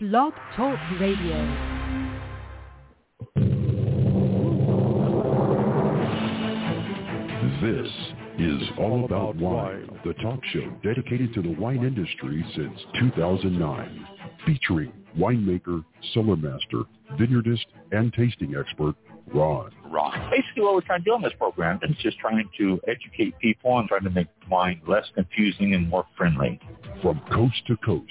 Blog Talk Radio. This is All About Wine, the talk show dedicated to the wine industry since 2009, featuring winemaker, cellar master, vineyardist, and tasting expert Ron. Ron. Basically what we're trying to do on this program is just trying to educate people and trying to make wine less confusing and more friendly. From coast to coast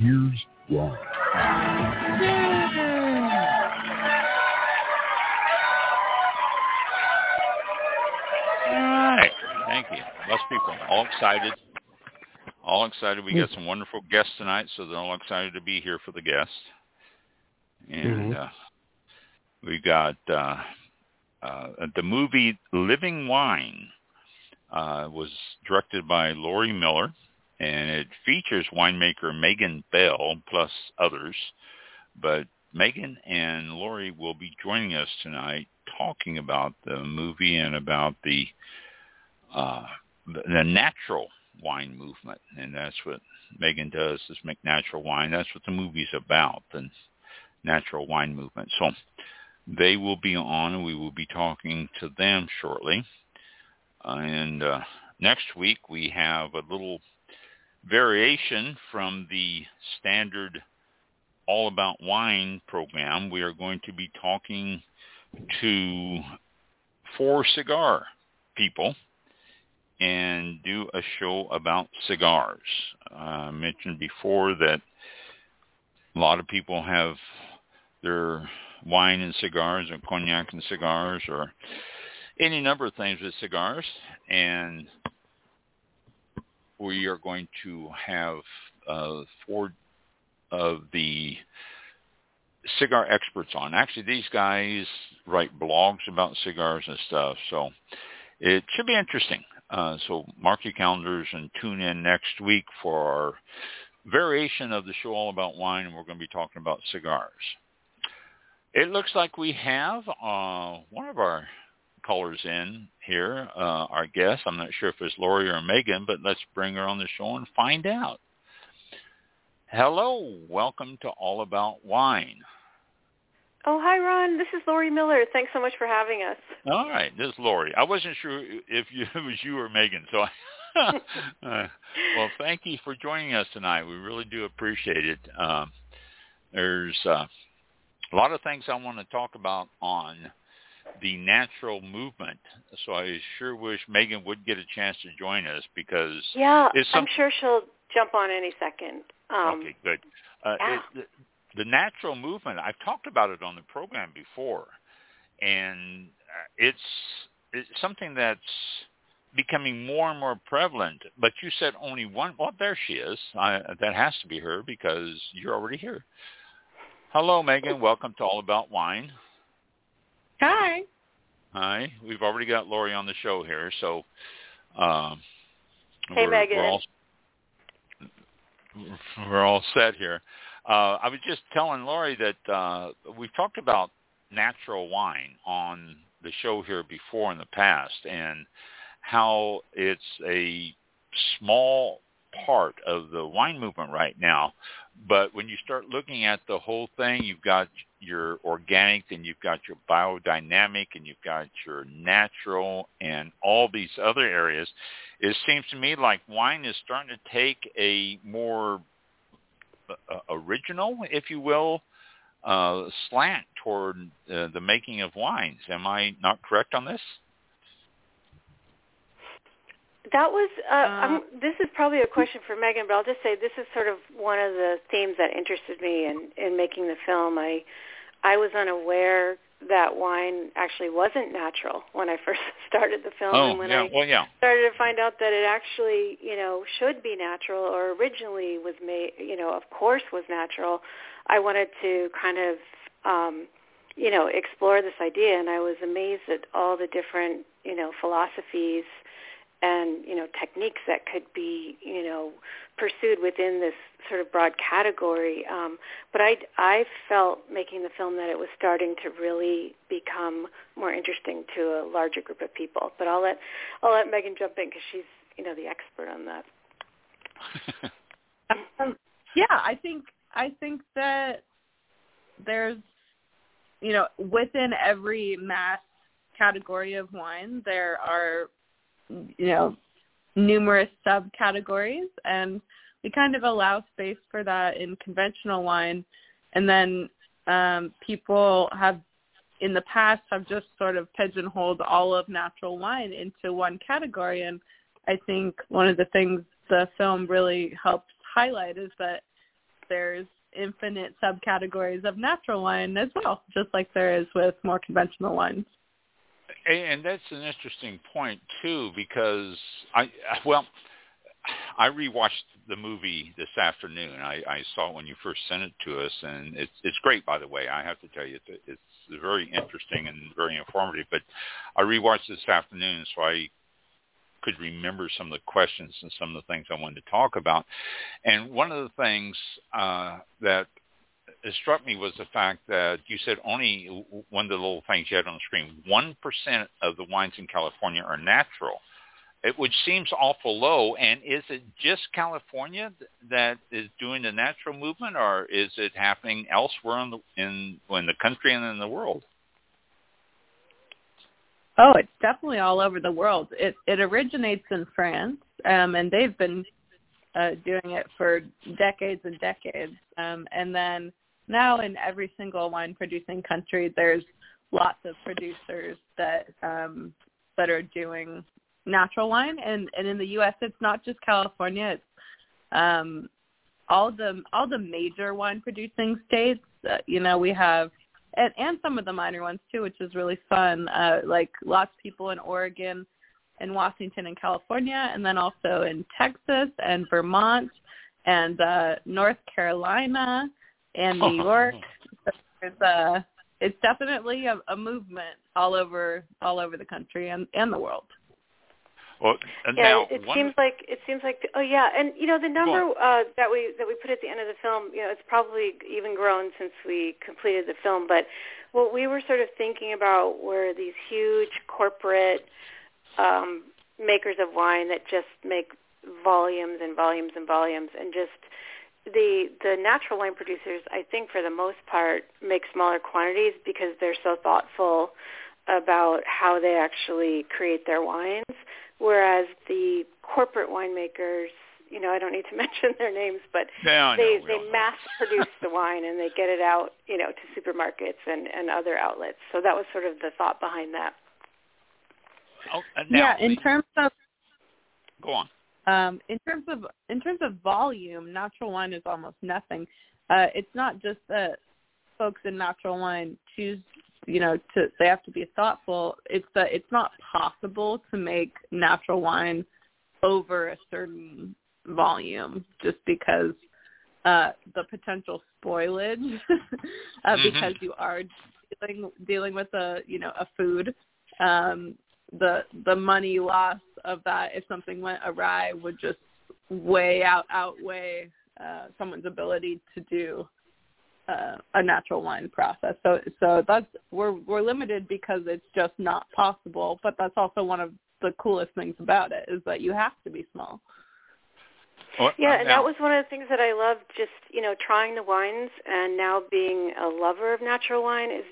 Here's Ron. All right. Thank you. Lots of people. All excited. All excited. We got some wonderful guests tonight, so they're all excited to be here for the guests. And uh, we got uh, uh, the movie Living Wine uh, was directed by Lori Miller, and it features winemaker Megan Bell plus others. But Megan and Lori will be joining us tonight talking about the movie and about the uh, the, natural wine movement, and that's what Megan does is make natural wine. That's what the movie's about, the natural wine movement. So they will be on, and we will be talking to them shortly. Uh, and uh, next week we have a little variation from the standard All About Wine program. We are going to be talking to four cigar people and do a show about cigars. I mentioned before that a lot of people have their wine and cigars or cognac and cigars or any number of things with cigars and we are going to have uh, four of the cigar experts on. Actually, these guys write blogs about cigars and stuff, so it should be interesting. Uh, so mark your calendars and tune in next week for our variation of the show all about wine, and we're going to be talking about cigars. It looks like we have uh, one of our callers in here, uh, our guest. I'm not sure if it's Lori or Megan, but let's bring her on the show and find out. Hello, welcome to All About Wine. Oh, hi, Ron. This is Lori Miller. Thanks so much for having us. All right, this is Lori. I wasn't sure if you, it was you or Megan, so I, uh, well, thank you for joining us tonight. We really do appreciate it. Um, there's uh, a lot of things I want to talk about on the natural movement. So I sure wish Megan would get a chance to join us because yeah, some... I'm sure she'll jump on any second. Um, okay, good. Uh, yeah. it, the, the natural movement. I've talked about it on the program before, and uh, it's it's something that's becoming more and more prevalent. But you said only one. Well, there she is. I, that has to be her because you're already here. Hello, Megan. Welcome to All About Wine. Hi. Hi. We've already got Lori on the show here, so um, Hey, we're, Megan. We're all, we're all set here. Uh, I was just telling Lori that uh, we've talked about natural wine on the show here before in the past, and how it's a small part of the wine movement right now. But when you start looking at the whole thing, you've got your organic, and you've got your biodynamic, and you've got your natural, and all these other areas. It seems to me like wine is starting to take a more uh, original, if you will, uh, slant toward uh, the making of wines. Am I not correct on this? That was. Uh, Uh, I'm, this is probably a question for Megan, but I'll just say this is sort of one of the themes that interested me in in making the film. I I was unaware that wine actually wasn't natural when I first started the film, oh, and when yeah. I well, yeah. started to find out that it actually, you know, should be natural or originally was made, you know, of course was natural, I wanted to kind of, um, you know, explore this idea, and I was amazed at all the different, you know, philosophies and you know techniques that could be you know pursued within this sort of broad category. Um, but I I felt making the film that it was starting to really become more interesting to a larger group of people. But I'll let I'll let Megan jump in because she's you know the expert on that. um, yeah, I think I think that there's you know within every mass category of wine there are you know numerous subcategories and we kind of allow space for that in conventional wine. And then um, people have in the past have just sort of pigeonholed all of natural wine into one category. And I think one of the things the film really helps highlight is that there's infinite subcategories of natural wine as well, just like there is with more conventional wines and that's an interesting point too because I well I rewatched the movie this afternoon. I, I saw it when you first sent it to us, and it's it's great. By the way, I have to tell you, it's, it's very interesting and very informative. But I rewatched this afternoon, so I could remember some of the questions and some of the things I wanted to talk about. And one of the things uh, that struck me was the fact that you said only one of the little things you had on the screen, 1% of the wines in California are natural, it, which seems awful low. And is it just California that is doing the natural movement, or is it happening elsewhere in the, in, in the country and in the world? Oh, it's definitely all over the world. It it originates in France, um, and they've been uh, doing it for decades and decades. Um, and then now in every single wine producing country there's lots of producers that um that are doing natural wine. And and in the US it's not just California. It's um all the all the major wine producing states uh, you know we have and and some of the minor ones too which is really fun. Uh like lots of people in Oregon and Washington and California and then also in Texas and Vermont and uh North Carolina and New York. It's a it's definitely a, a movement all over all over the country and and the world. Well, yeah, now, it one, seems like it seems like oh yeah, and you know the number uh, that we that we put at the end of the film, you know, it's probably even grown since we completed the film. But what we were sort of thinking about were these huge corporate um, makers of wine that just make volumes and volumes and volumes, and just the the natural wine producers, I think, for the most part, make smaller quantities because they're so thoughtful about how they actually create their wines. Whereas the corporate winemakers, you know, I don't need to mention their names, but yeah, they know, they mass produce the wine and they get it out, you know, to supermarkets and and other outlets. So that was sort of the thought behind that. Oh, uh, now, yeah, in terms of go on. Um, in terms of in terms of volume, natural wine is almost nothing. Uh, it's not just that folks in natural wine choose, you know, to they have to be thoughtful. It's that it's not possible to make natural wine over a certain volume just because uh, the potential spoilage uh, mm-hmm. because you are dealing dealing with a you know a food um, the the money loss of that if something went awry would just way out outweigh uh, someone's ability to do uh, a natural wine process. So so that's we're we're limited because it's just not possible. But that's also one of the coolest things about it is that you have to be small. Well, yeah, and now, that was one of the things that I loved. Just you know, trying the wines and now being a lover of natural wine is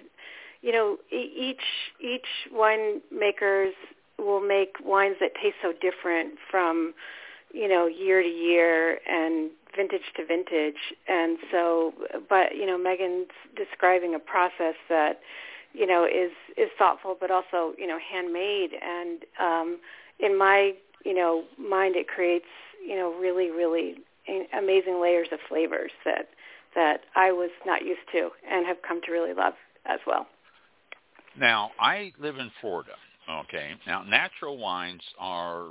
you know, each each winemakers will make wines that taste so different from, you know, year to year and vintage to vintage. And so, but you know, Megan's describing a process that, you know, is is thoughtful but also you know handmade. And um, in my you know mind, it creates you know really really amazing layers of flavors that that I was not used to and have come to really love as well. Now, I live in Florida. Okay. Now, natural wines are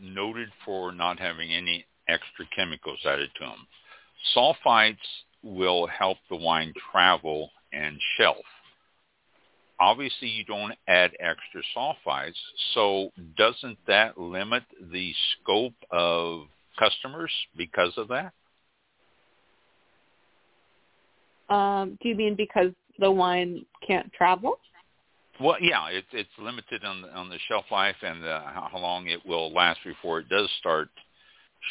noted for not having any extra chemicals added to them. Sulfites will help the wine travel and shelf. Obviously, you don't add extra sulfites, so doesn't that limit the scope of customers because of that? Um, do you mean because the wine can't travel? Well, yeah, it's it's limited on the, on the shelf life and the, how long it will last before it does start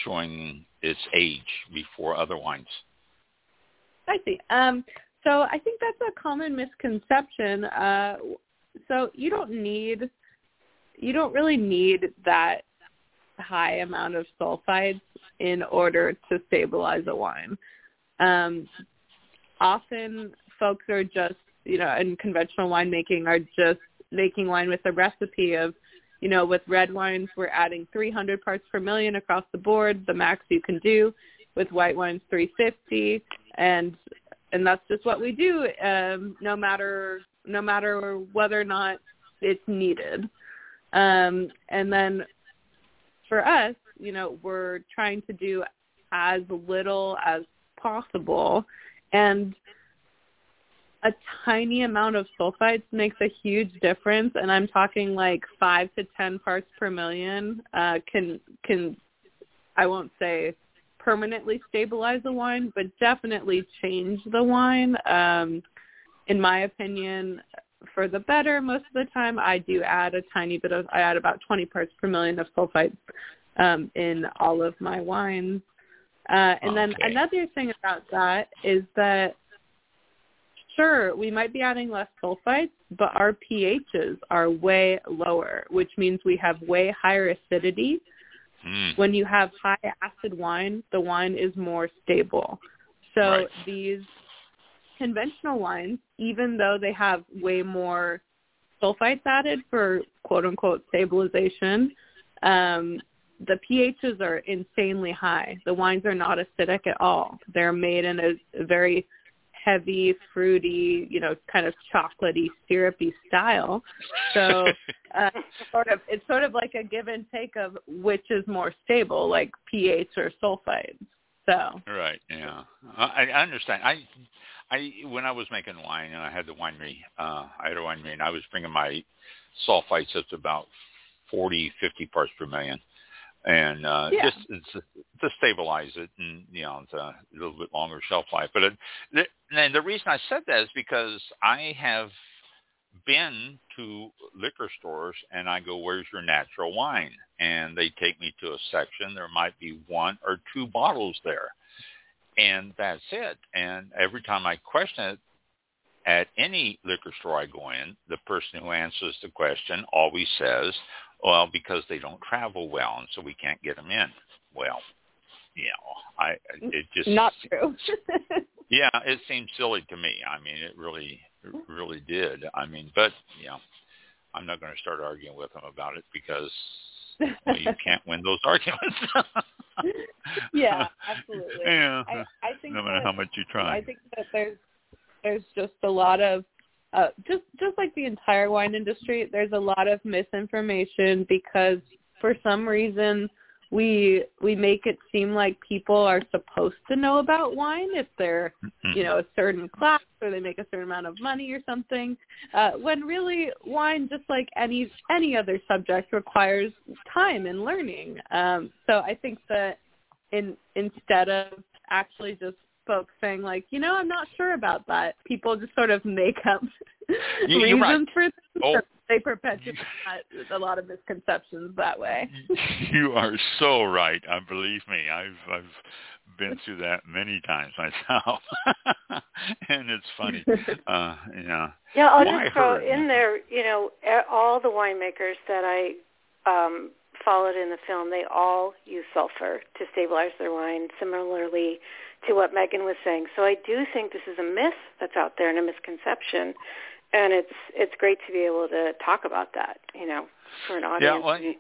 showing its age before other wines. I see. Um, so I think that's a common misconception. Uh, so you don't need, you don't really need that high amount of sulfides in order to stabilize a wine. Um, often folks are just, you know, in conventional winemaking are just making wine with a recipe of, you know, with red wines we're adding 300 parts per million across the board, the max you can do. With white wines 350 and and that's just what we do um no matter no matter whether or not it's needed. Um and then for us, you know, we're trying to do as little as possible and a tiny amount of sulfites makes a huge difference and i'm talking like 5 to 10 parts per million uh can can i won't say permanently stabilize the wine but definitely change the wine. Um in my opinion for the better most of the time i do add a tiny bit of i add about 20 parts per million of sulfites um in all of my wines. Uh, and then another thing about that is that sure, we might be adding less sulfites, but our pHs are way lower, which means we have way higher acidity. Mm. When you have high acid wine, the wine is more stable. So Right. these conventional wines, even though they have way more sulfites added for quote unquote stabilization, um, the pHs are insanely high. The wines are not acidic at all. They're made in a, a very heavy, fruity, you know, kind of chocolatey, syrupy style. So uh, sort of it's sort of like a give and take of which is more stable, like pH or sulfides. So Right. Yeah. I, I understand. I, I when I was making wine and I had the winery, uh, I had a winery and I was bringing my sulfites up to about forty, fifty parts per million, and uh, Yeah. just it's, to stabilize it and you know it's a little bit longer shelf life. But it, the, and the reason I said that is because I have been to liquor stores and I go, "Where's your natural wine?" And they take me to a section. There might be one or two bottles there, and that's it. And every time I question it at any liquor store I go in, the person who answers the question always says, "Well, because they don't travel well, and so we can't get them in." Well, you know, I it just not true. yeah, it seemed silly to me. I mean, it really, it really did. I mean, but you know, I'm not going to start arguing with them about it because well, you can't win those arguments. yeah, absolutely. Yeah, I, I think no matter that, how much you try. I think that there's there's just a lot of uh, just just like the entire wine industry, there's a lot of misinformation because for some reason we we make it seem like people are supposed to know about wine if they're Mhm. you know a certain class or they make a certain amount of money or something uh when really wine just like any any other subject requires time and learning um so i think that in instead of actually just folks saying like you know i'm not sure about that people just sort of make up You- you're right. reasons for things Oh. they perpetuate that- a lot of misconceptions that way you are so right. I believe me. I've I've been through that many times myself, and it's funny. Uh, yeah. Yeah, I'll Why just throw her? in there, you know, all the winemakers that I um, followed in the film, they all use sulfur to stabilize their wine, similarly to what Megan was saying. So I do think this is a myth that's out there and a misconception, and it's it's great to be able to talk about that, you know, for an audience. well, it,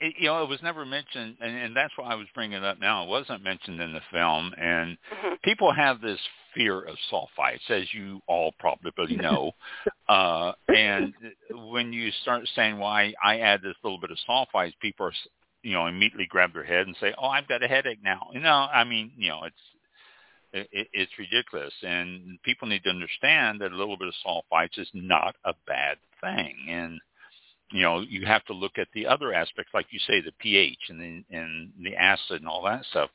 it- you know, it was never mentioned, and, and that's why I was bringing it up now. It wasn't mentioned in the film, and Mhm. people have this fear of sulfites, as you all probably know. uh, and when you start saying, "Well, I, I add this little bit of sulfites," people are, you know, immediately grab their head and say, "Oh, I've got a headache now." You know, I mean, you know, it's it, it's ridiculous, and people need to understand that a little bit of sulfites is not a bad thing, and you know you have to look at the other aspects, like you say, the pH and the and the acid and all that stuff.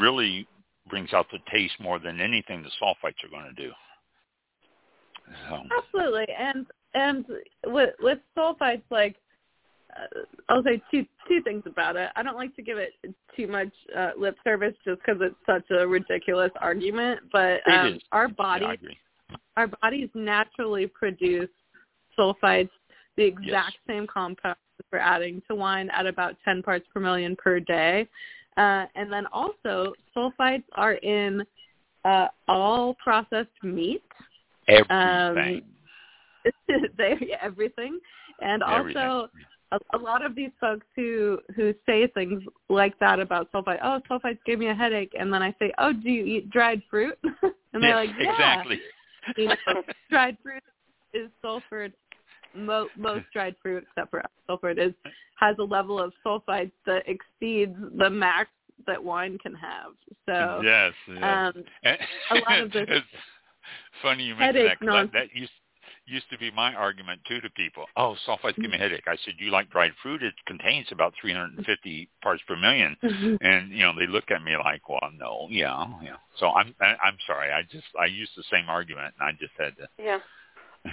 Really brings out the taste more than anything the sulfites are going to do. So. Absolutely, and and with with sulfites, like I'll say two two things about it. I don't like to give it too much uh, lip service just because it's such a ridiculous argument. But um, our bodies, yeah, our bodies naturally produce sulfites, the exact yes. same compounds we're adding to wine at about 10 parts per million per day. Uh, and then also sulfites are in uh, all processed meat. Everything. Um, they everything, and everything. also a, a lot of these folks who who say things like that about sulfite. Oh, sulfites gave me a headache, and then I say, Oh, do you eat dried fruit? and they're yes, like, Yeah. Exactly. you know, dried fruit is sulfured. Mo- most dried fruit, except for sulfured, is has a level of sulfites that exceeds the max that wine can have. So yes, yes. Um, a lot of this. it's funny you mentioned that because that used used to be my argument too to people. Oh, sulfites give me a headache. I said, you like dried fruit? It contains about 350 parts per 1000000 mm-hmm. and you know they look at me like, well, no, yeah, yeah. So I'm I'm sorry. I just I used the same argument, and I just had to. Yeah.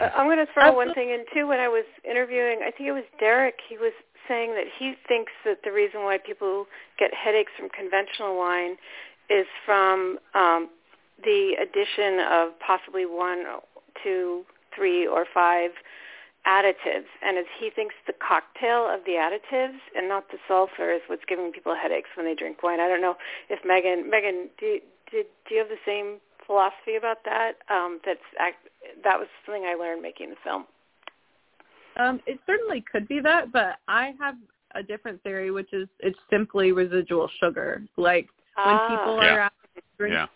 Uh, I'm going to throw one thing in too. When I was interviewing, I think it was Darek. He was saying that he thinks that the reason why people get headaches from conventional wine is from um, the addition of possibly one, two, three, or five additives. And as he thinks the cocktail of the additives and not the sulfur is what's giving people headaches when they drink wine. I don't know if Megan, Megan, do, did, do you have the same philosophy about that? Um, that's that was something I learned making the film. Um, it certainly could be that, but I have a different theory, which is it's simply residual sugar. Like when ah. people yeah. are drinking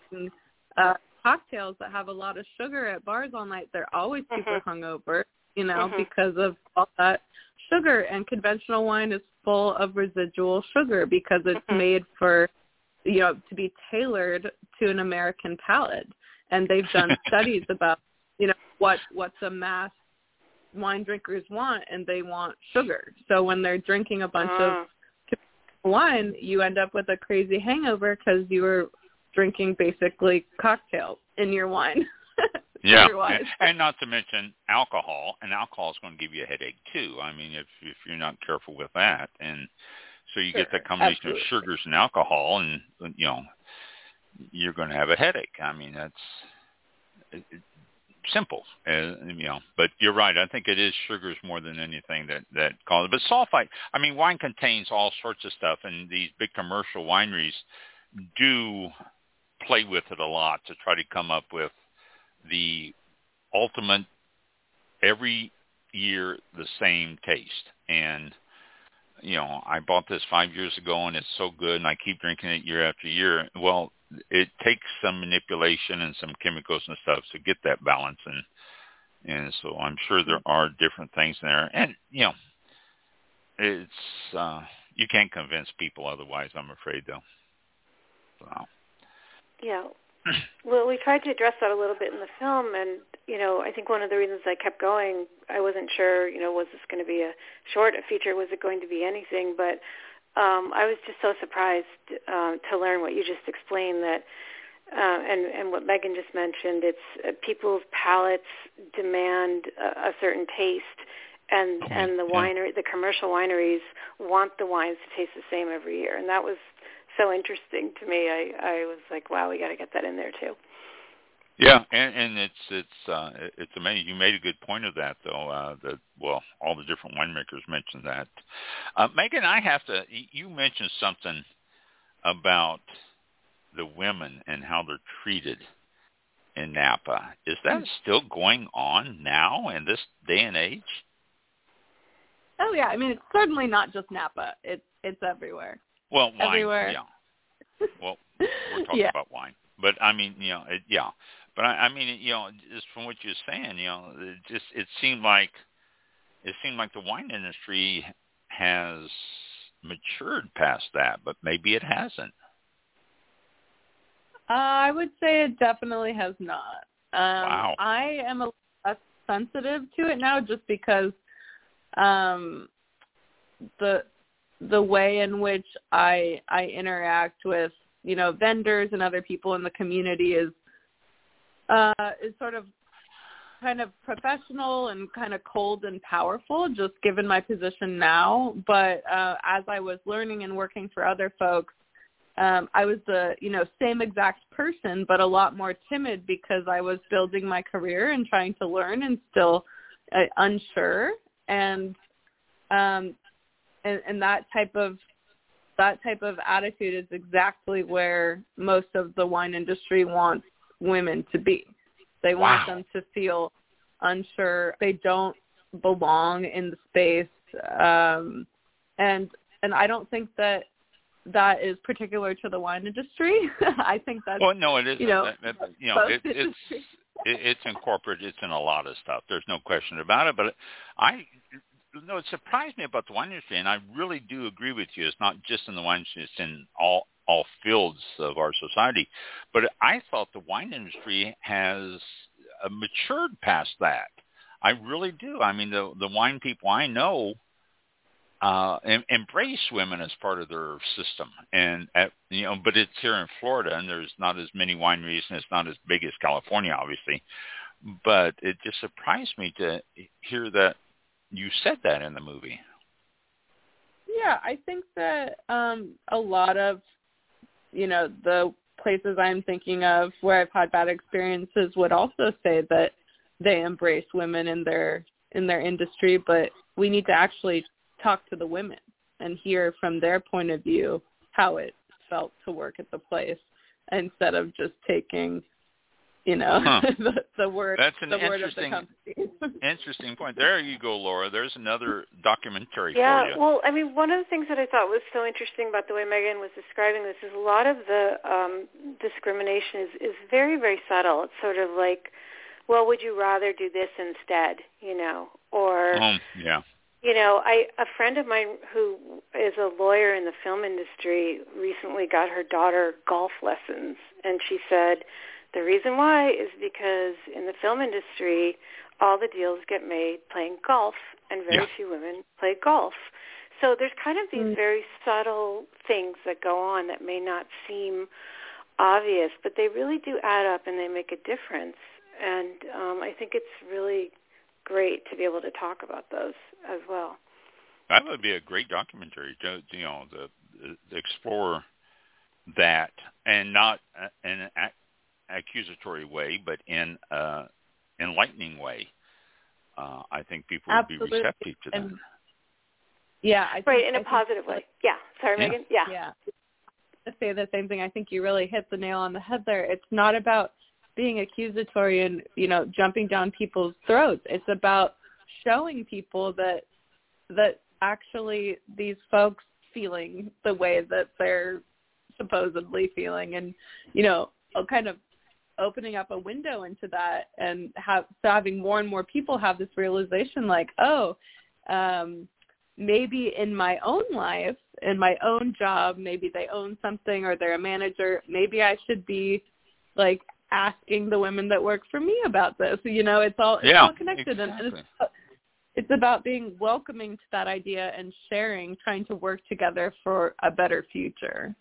yeah. uh, cocktails that have a lot of sugar at bars all night, they're always super mm-hmm. hungover, you know, mm-hmm. because of all that sugar. And conventional wine is full of residual sugar because it's mm-hmm. made for, you know, to be tailored to an American palate. And they've done studies about, you know, what what the mass wine drinkers want and they want sugar. So when they're drinking a bunch uh. of wine, you end up with a crazy hangover because you were drinking basically cocktails in your wine. yeah, and not to mention alcohol, and alcohol is going to give you a headache too. I mean, if if you're not careful with that, and so you sure, get that combination absolutely. of sugars and alcohol, and you know, you're going to have a headache. I mean, that's it, it, simple, uh, you know. But you're right. I think it is sugars more than anything that that causes. But sulfite. I mean, wine contains all sorts of stuff, and these big commercial wineries do play with it a lot to try to come up with the ultimate every year the same taste. And you know i bought this five years ago and it's so good and i keep drinking it year after year. Well it takes some manipulation and some chemicals and stuff to get that balance. And and so i'm sure there are different things in there. And you know it's uh you can't convince people otherwise i'm afraid though. So yeah. Well, we tried to address that a little bit in the film, and you know, I think one of the reasons I kept going, I wasn't sure, you know, was this going to be a short, a feature, was it going to be anything? But um, I was just so surprised uh, to learn what you just explained that, uh, and and what Megan just mentioned. It's uh, people's palates demand a, a certain taste, and oh, and the winery, the commercial wineries want the wines to taste the same every year, and that was so interesting to me. I I was like, wow, we got to get that in there too. Yeah, and, and it's it's uh, it's amazing. You made a good point of that, though. Uh, that well, all the different winemakers mentioned that. Uh, Megan, I have to. You mentioned something about the women and how they're treated in Napa. Is that still going on now in this day and age? Oh yeah, I mean it's certainly not just Napa. It's it's everywhere. Well, wine, everywhere. yeah. Well, we're talking yeah. about wine. But I mean, you know, it, yeah. But I, I mean, you know, just from what you're saying, you know, it just it seemed like it seemed like the wine industry has matured past that, but maybe it hasn't. Uh, I would say it definitely has not. Um, wow. I am a less sensitive to it now, just because um, the the way in which I I interact with you know vendors and other people in the community is uh, is sort of kind of professional and kind of cold and powerful, just given my position now. But uh, as I was learning and working for other folks, um, I was the you know same exact person, but a lot more timid because I was building my career and trying to learn and still uh, unsure. And um, and, and that type of that type of attitude is exactly where most of the wine industry wants women to be. They want Wow. them to feel unsure. They don't belong in the space. Um, and and I don't think that that is particular to the wine industry. I think that's Well, no, it isn't. you know, That- that- you know, it, it's it, it's incorporated. It's in a lot of stuff. There's no question about it. But I, no, it surprised me about the wine industry, and I really do agree with you. It's not just in the wine industry; it's in all all fields of our society. But I thought the wine industry has uh, matured past that. I really do. I mean, the the wine people I know uh em- embrace women as part of their system and at you know but it's here in Florida and there's not as many wineries and it's not as big as California obviously but it just surprised me to hear that you said that in the movie. Yeah, I think that um a lot of you know, the places I'm thinking of where I've had bad experiences would also say that they embrace women in their in their industry, but we need to actually talk to the women and hear from their point of view how it felt to work at the place instead of just taking you know Huh. the, the word That's an the word of the interesting- interesting point. There you go Laura. There's another documentary Yeah, for you. well, I mean, one of the things that I thought was so interesting about the way Megan was describing this is a lot of the um, discrimination is, is very, very subtle. It's sort of like, well, would you rather do this instead, you know, or um, yeah. you know, I a friend of mine who is a lawyer in the film industry recently got her daughter golf lessons, and she said the reason why is because in the film industry, all the deals get made playing golf, and very Yeah. few women play golf. So there's kind of these Mm. very subtle things that go on that may not seem obvious, but they really do add up and they make a difference. And um, I think it's really great to be able to talk about those as well. That would be a great documentary to you know the, the explore that and not in an ac- accusatory way, but in a enlightening way. Uh, I think people would be receptive to that. And yeah, I think, Right, in I a positive that- way. Yeah. Sorry, Yeah. Megan. Yeah. yeah to say the same thing i think you really hit the nail on the head there it's not about being accusatory and you know jumping down people's throats it's about showing people that that actually these folks feeling the way that they're supposedly feeling and you know kind of opening up a window into that and have so having more and more people have this realization like oh um maybe in my own life, in my own job, maybe they own something or they're a manager, maybe I should be like asking the women that work for me about this. You know, it's all it's Yeah, all connected and, and it's it's about being welcoming to that idea and sharing, trying to work together for a better future.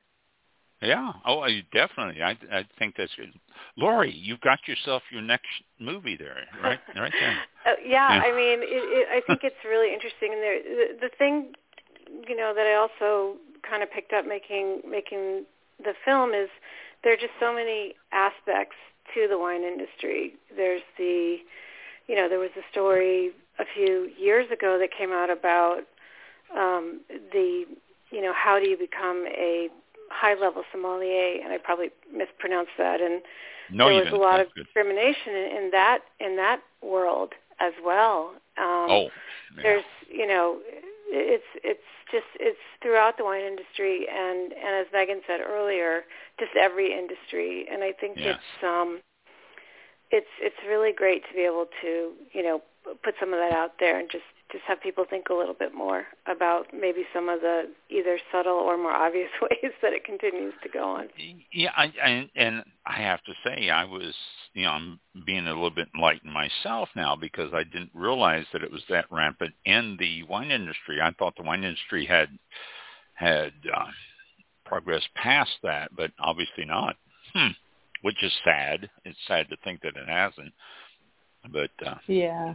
Yeah. Oh, I- definitely. I I think that's good. Lori, you've got yourself your next movie there, right? Right there. Uh, yeah, Yeah. I mean, it, it, I think it's really interesting. And there, the, the thing, you know, that I also kind of picked up making making the film is there are just so many aspects to the wine industry. There's the, you know, there was a story a few years ago that came out about um, the, you know, how do you become a high-level sommelier? And I probably mispronounced that. And No, there was a lot That's of good. discrimination in, in that in that world as well. Um, Oh, yeah. there's you know it's it's just it's throughout the wine industry and and as Megan said earlier, just every industry. And I think yes. it's um it's it's really great to be able to you know put some of that out there and just just have people think a little bit more about maybe some of the either subtle or more obvious ways that it continues to go on. Yeah, I, I, and I have to say I was, you know, I'm being a little bit enlightened myself now because I didn't realize that it was that rampant in the wine industry. I thought the wine industry had had uh, progressed past that, but obviously not. Hmm. Which is sad. It's sad to think that it hasn't. But uh, yeah,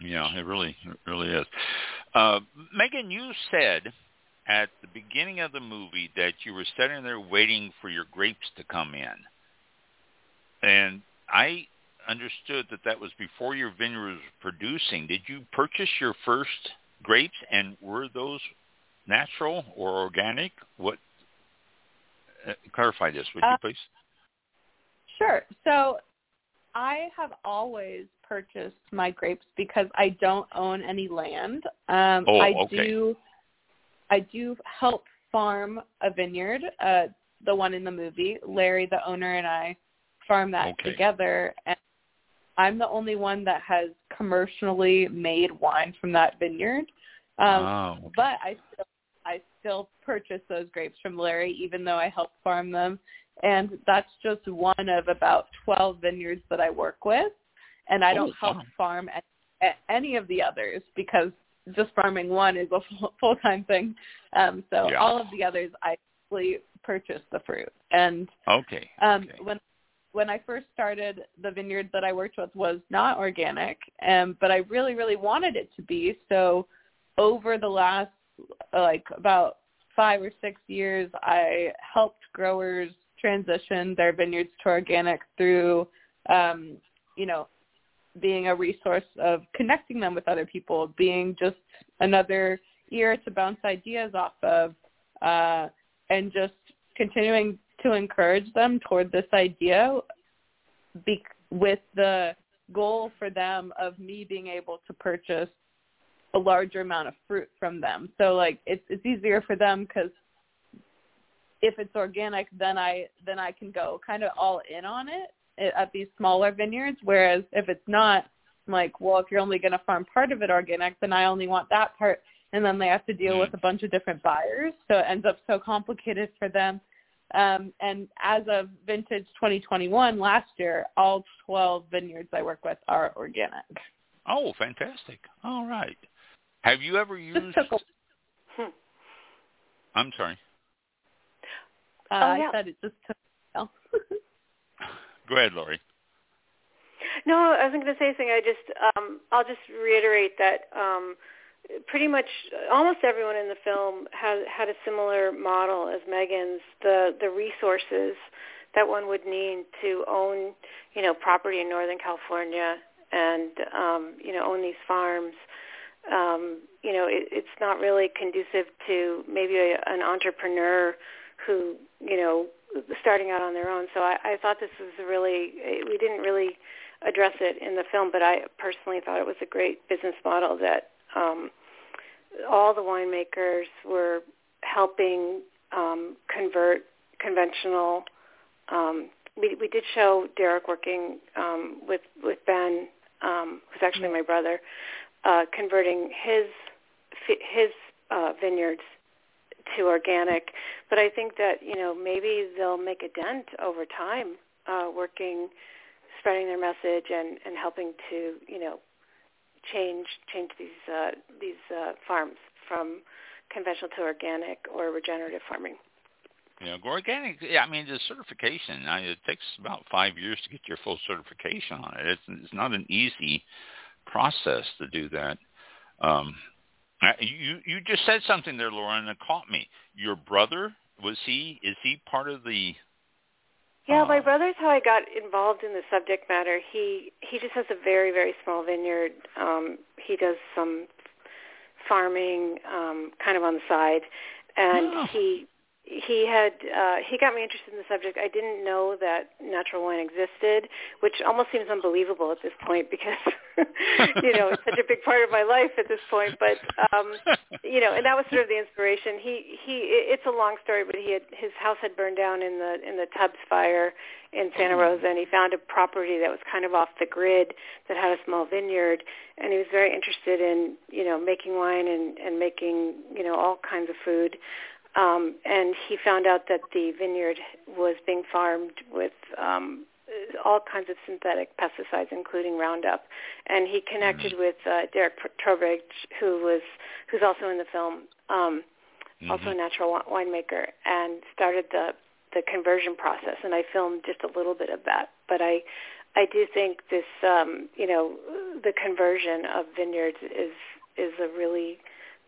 yeah, it really, it really is. Uh, Megan, you said at the beginning of the movie that you were sitting there waiting for your grapes to come in, and I understood that that was before your vineyard was producing. Did you purchase your first grapes, and were those natural or organic? What? Uh, clarify this, would you uh, please? Sure. So I have always purchased my grapes because I don't own any land. Um, oh, I okay. do. I do help farm a vineyard, uh, the one in the movie. Larry, the owner, and I farm that okay. together. And I'm the only one that has commercially made wine from that vineyard. Um, okay. But I still, I still purchase those grapes from Larry, even though I help farm them. And that's just one of about 12 vineyards that I work with and I oh, don't help wow. farm any of the others because just farming one is a full time thing. Um, so yeah. all of the others, I actually purchase the fruit. And okay, um, okay. when when I first started, the vineyard that I worked with was not organic, um, but I really, really wanted it to be. So over the last like about five or six years, I helped growers transition their vineyards to organic through, um, you know, being a resource of connecting them with other people, being just another ear to bounce ideas off of, uh, and just continuing to encourage them toward this idea be- with the goal for them of me being able to purchase a larger amount of fruit from them. So like it's it's easier for them because if it's organic, then I then I can go kind of all in on it at these smaller vineyards. Whereas if it's not, I'm like, well, if you're only going to farm part of it organic, then I only want that part. And then they have to deal Mm. with a bunch of different buyers. So it ends up so complicated for them. Um, and as of vintage 2021, last year, all 12 vineyards I work with are organic. Oh, fantastic! All right. Have you ever used? Just took a, Hmm. I'm sorry. Uh, Oh, yeah. I said it just took a while. Go ahead, Lori. No, I wasn't going to say anything. I just, um, I'll just reiterate that um, pretty much almost everyone in the film had had a similar model as Megan's. The the resources that one would need to own, you know, property in Northern California and um, you know own these farms. Um, you know, it, it's not really conducive to maybe a, an entrepreneur who, you know, starting out on their own. So I, I thought this was a really, we didn't really address it in the film, but I personally thought it was a great business model that um, all the winemakers were helping um, convert conventional. Um, we, we did show Darek working um, with with Ben, um, who's actually my brother, uh, converting his his uh, vineyards to organic. But I think that you know maybe they'll make a dent over time, uh, working, spreading their message and and helping to you know change change these uh, these uh, farms from conventional to organic or regenerative farming. You know, organic. Yeah, I mean the certification. I, it takes about five years to get your full certification on it. It's it's not an easy process to do that. Um, you you just said something there, Lauren, that caught me. Your brother was he? Is he part of the? Yeah, uh, my brother's how I got involved in the subject matter. He he just has a very very small vineyard. Um, he does some farming, um, kind of on the side, and Oh. he he had uh, he got me interested in the subject. I didn't know that natural wine existed, which almost seems unbelievable at this point because you know it's such a big part of my life at this point. But um, you know, and that was sort of the inspiration. He he. It's a long story, but he had his house had burned down in the in the Tubbs fire in Santa Rosa, and he found a property that was kind of off the grid that had a small vineyard, and he was very interested in you know making wine and and making you know all kinds of food um, and he found out that the vineyard was being farmed with um, all kinds of synthetic pesticides, including Roundup. And he connected mm-hmm. with uh, Darek Trowbridge, who was who's also in the film, um, mm-hmm. also a natural winemaker, and started the the conversion process. And I filmed just a little bit of that, but I I do think this um, you know the conversion of vineyards is is a really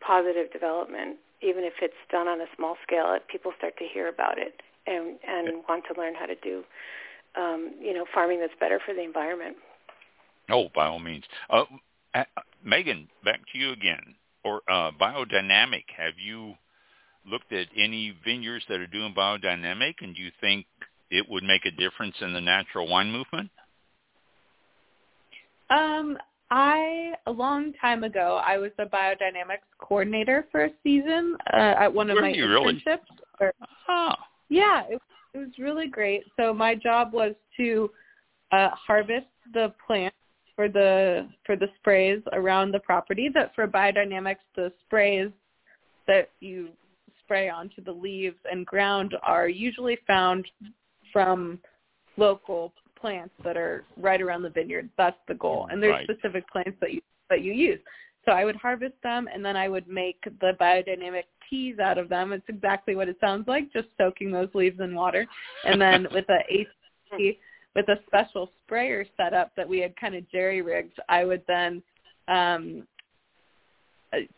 positive development even if it's done on a small scale, people start to hear about it and and yeah. want to learn how to do, um, you know, farming that's better for the environment. Oh, by all means. Uh, uh, Megan, back to you again. Or uh, biodynamic, have you looked at any vineyards that are doing biodynamic, and do you think it would make a difference in the natural wine movement? Um, I a long time ago I was a biodynamics coordinator for a season uh, at one of Were my you internships. Really? Huh. Yeah, it, it was really great. So my job was to uh, harvest the plants for the for the sprays around the property. That for biodynamics, the sprays that you spray onto the leaves and ground are usually found from local plants that are right around the vineyard. That's the goal. And there's right. specific plants that you that you use. So I would harvest them and then I would make the biodynamic teas out of them. It's exactly what it sounds like, just soaking those leaves in water. And then with a AC with a special sprayer setup that we had kind of jerry rigged, I would then um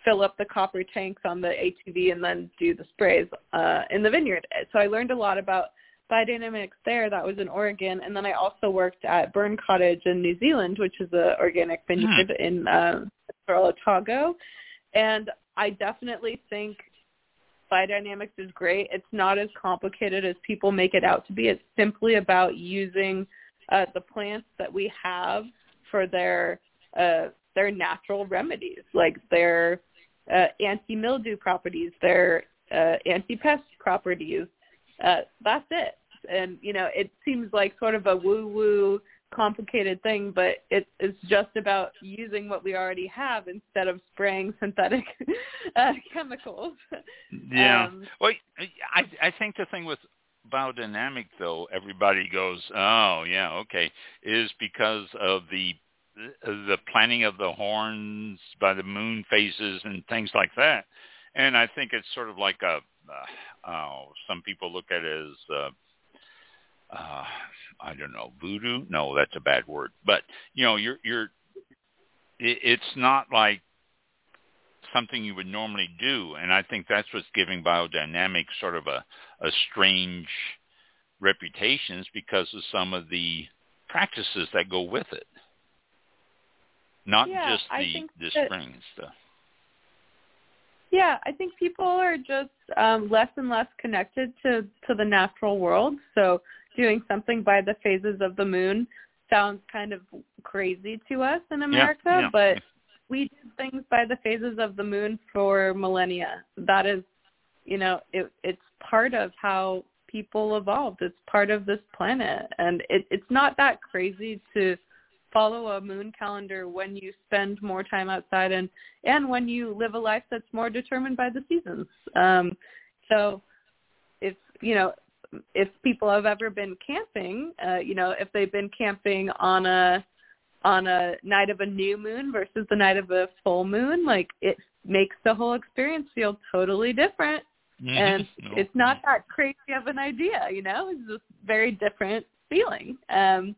fill up the copper tanks on the ATV and then do the sprays uh in the vineyard. So I learned a lot about biodynamics there. That was in Oregon, and then I also worked at Burn Cottage in New Zealand, which is an organic vineyard hmm. in uh, Otago. And I definitely think biodynamics is great. It's not as complicated as people make it out to be. It's simply about using uh, the plants that we have for their uh, their natural remedies, like their uh, anti-mildew properties, their uh, anti-pest properties, uh, that's it. And you know, it seems like sort of a woo-woo complicated thing, but it, it's just about using what we already have instead of spraying synthetic uh, chemicals. Yeah. Um, well, I I think the thing with biodynamic though, everybody goes, oh yeah, okay, is because of the the planting of the horns by the moon phases and things like that. And I think it's sort of like a uh, oh, some people look at it as uh, uh, I don't know voodoo. No, that's a bad word. But you know, you're you're it, it's not like something you would normally do, and I think that's what's giving biodynamics sort of a a strange reputations because of some of the practices that go with it. Not yeah, just the the that, spring stuff. Yeah, I think people are just um, less and less connected to to the natural world. So doing something by the phases of the moon sounds kind of crazy to us in America, yeah, yeah. but we did things by the phases of the moon for millennia. That is, you know, it, it's part of how people evolved. It's part of this planet, and it, it's not that crazy to follow a moon calendar when you spend more time outside and and when you live a life that's more determined by the seasons um so if you know if people have ever been camping uh you know if they've been camping on a on a night of a new moon versus the night of a full moon like it makes the whole experience feel totally different mm-hmm. and no. it's not that crazy of an idea you know it's just very different feeling um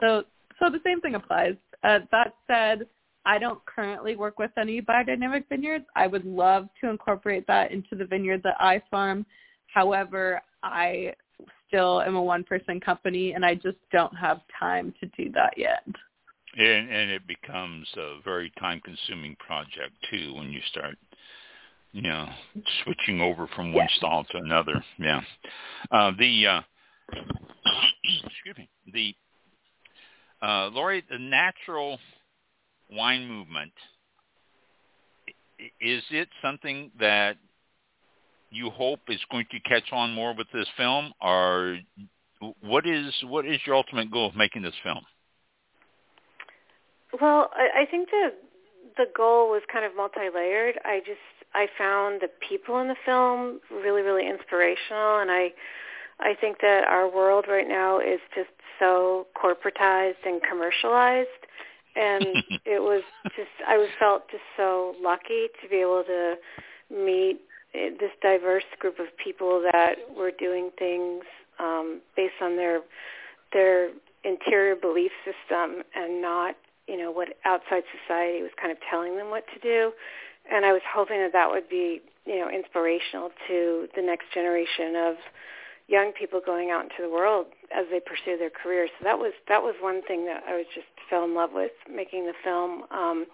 so so the same thing applies. Uh, that said, I don't currently work with any biodynamic vineyards. I would love to incorporate that into the vineyard that I farm. However, I still am a one-person company, and I just don't have time to do that yet. And, and it becomes a very time-consuming project too when you start you know, switching over from one yeah. style to another. Yeah. Uh, the uh, excuse me. The uh, Lori, the natural wine movement is it something that you hope is going to catch on more with this film, or what is what is your ultimate goal of making this film? Well, I, I think the the goal was kind of multi-layered. I just I found the people in the film really really inspirational, and I I think that our world right now is just so corporatized and commercialized, and it was just I was felt just so lucky to be able to meet this diverse group of people that were doing things um, based on their their interior belief system and not you know what outside society was kind of telling them what to do. And I was hoping that that would be you know inspirational to the next generation of young people going out into the world as they pursue their careers. So that was that was one thing that I was just fell in love with making the film. Um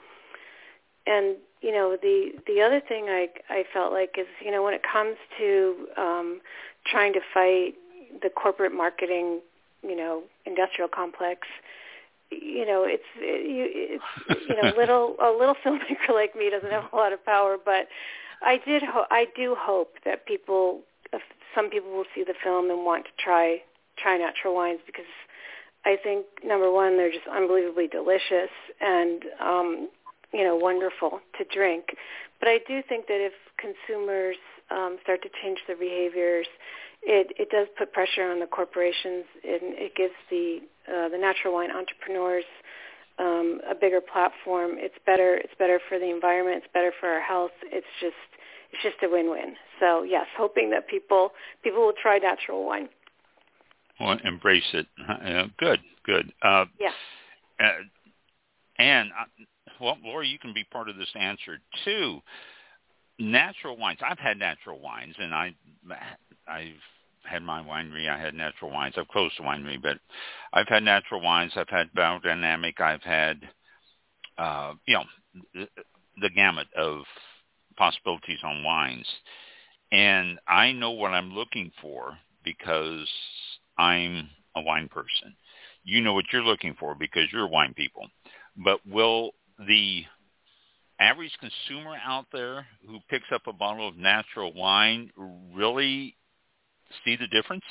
and you know the the other thing I I felt like is you know when it comes to um trying to fight the corporate marketing you know industrial complex you know it's it's you know little a little filmmaker like me doesn't have a lot of power but I did ho- I do hope that people some people will see the film and want to try try natural wines because I think number one they're just unbelievably delicious and um you know wonderful to drink but I do think that if consumers um start to change their behaviors it it does put pressure on the corporations and it gives the uh, the natural wine entrepreneurs um, a bigger platform. It's better. It's better for the environment. It's better for our health. It's just it's just a win-win. So yes, hoping that people people will try natural wine. Well, embrace it. Uh, good, good. Uh, yeah. Uh, and uh, well, Laura, you can be part of this answer too. Natural wines. I've had natural wines, and I I've had my winery. I had natural wines. I've closed the winery, but I've had natural wines. I've had biodynamic. I've had, uh, you know, the, the gamut of possibilities on wines. And I know what I'm looking for because I'm a wine person. You know what you're looking for because you're wine people. But will the average consumer out there who picks up a bottle of natural wine really see the difference?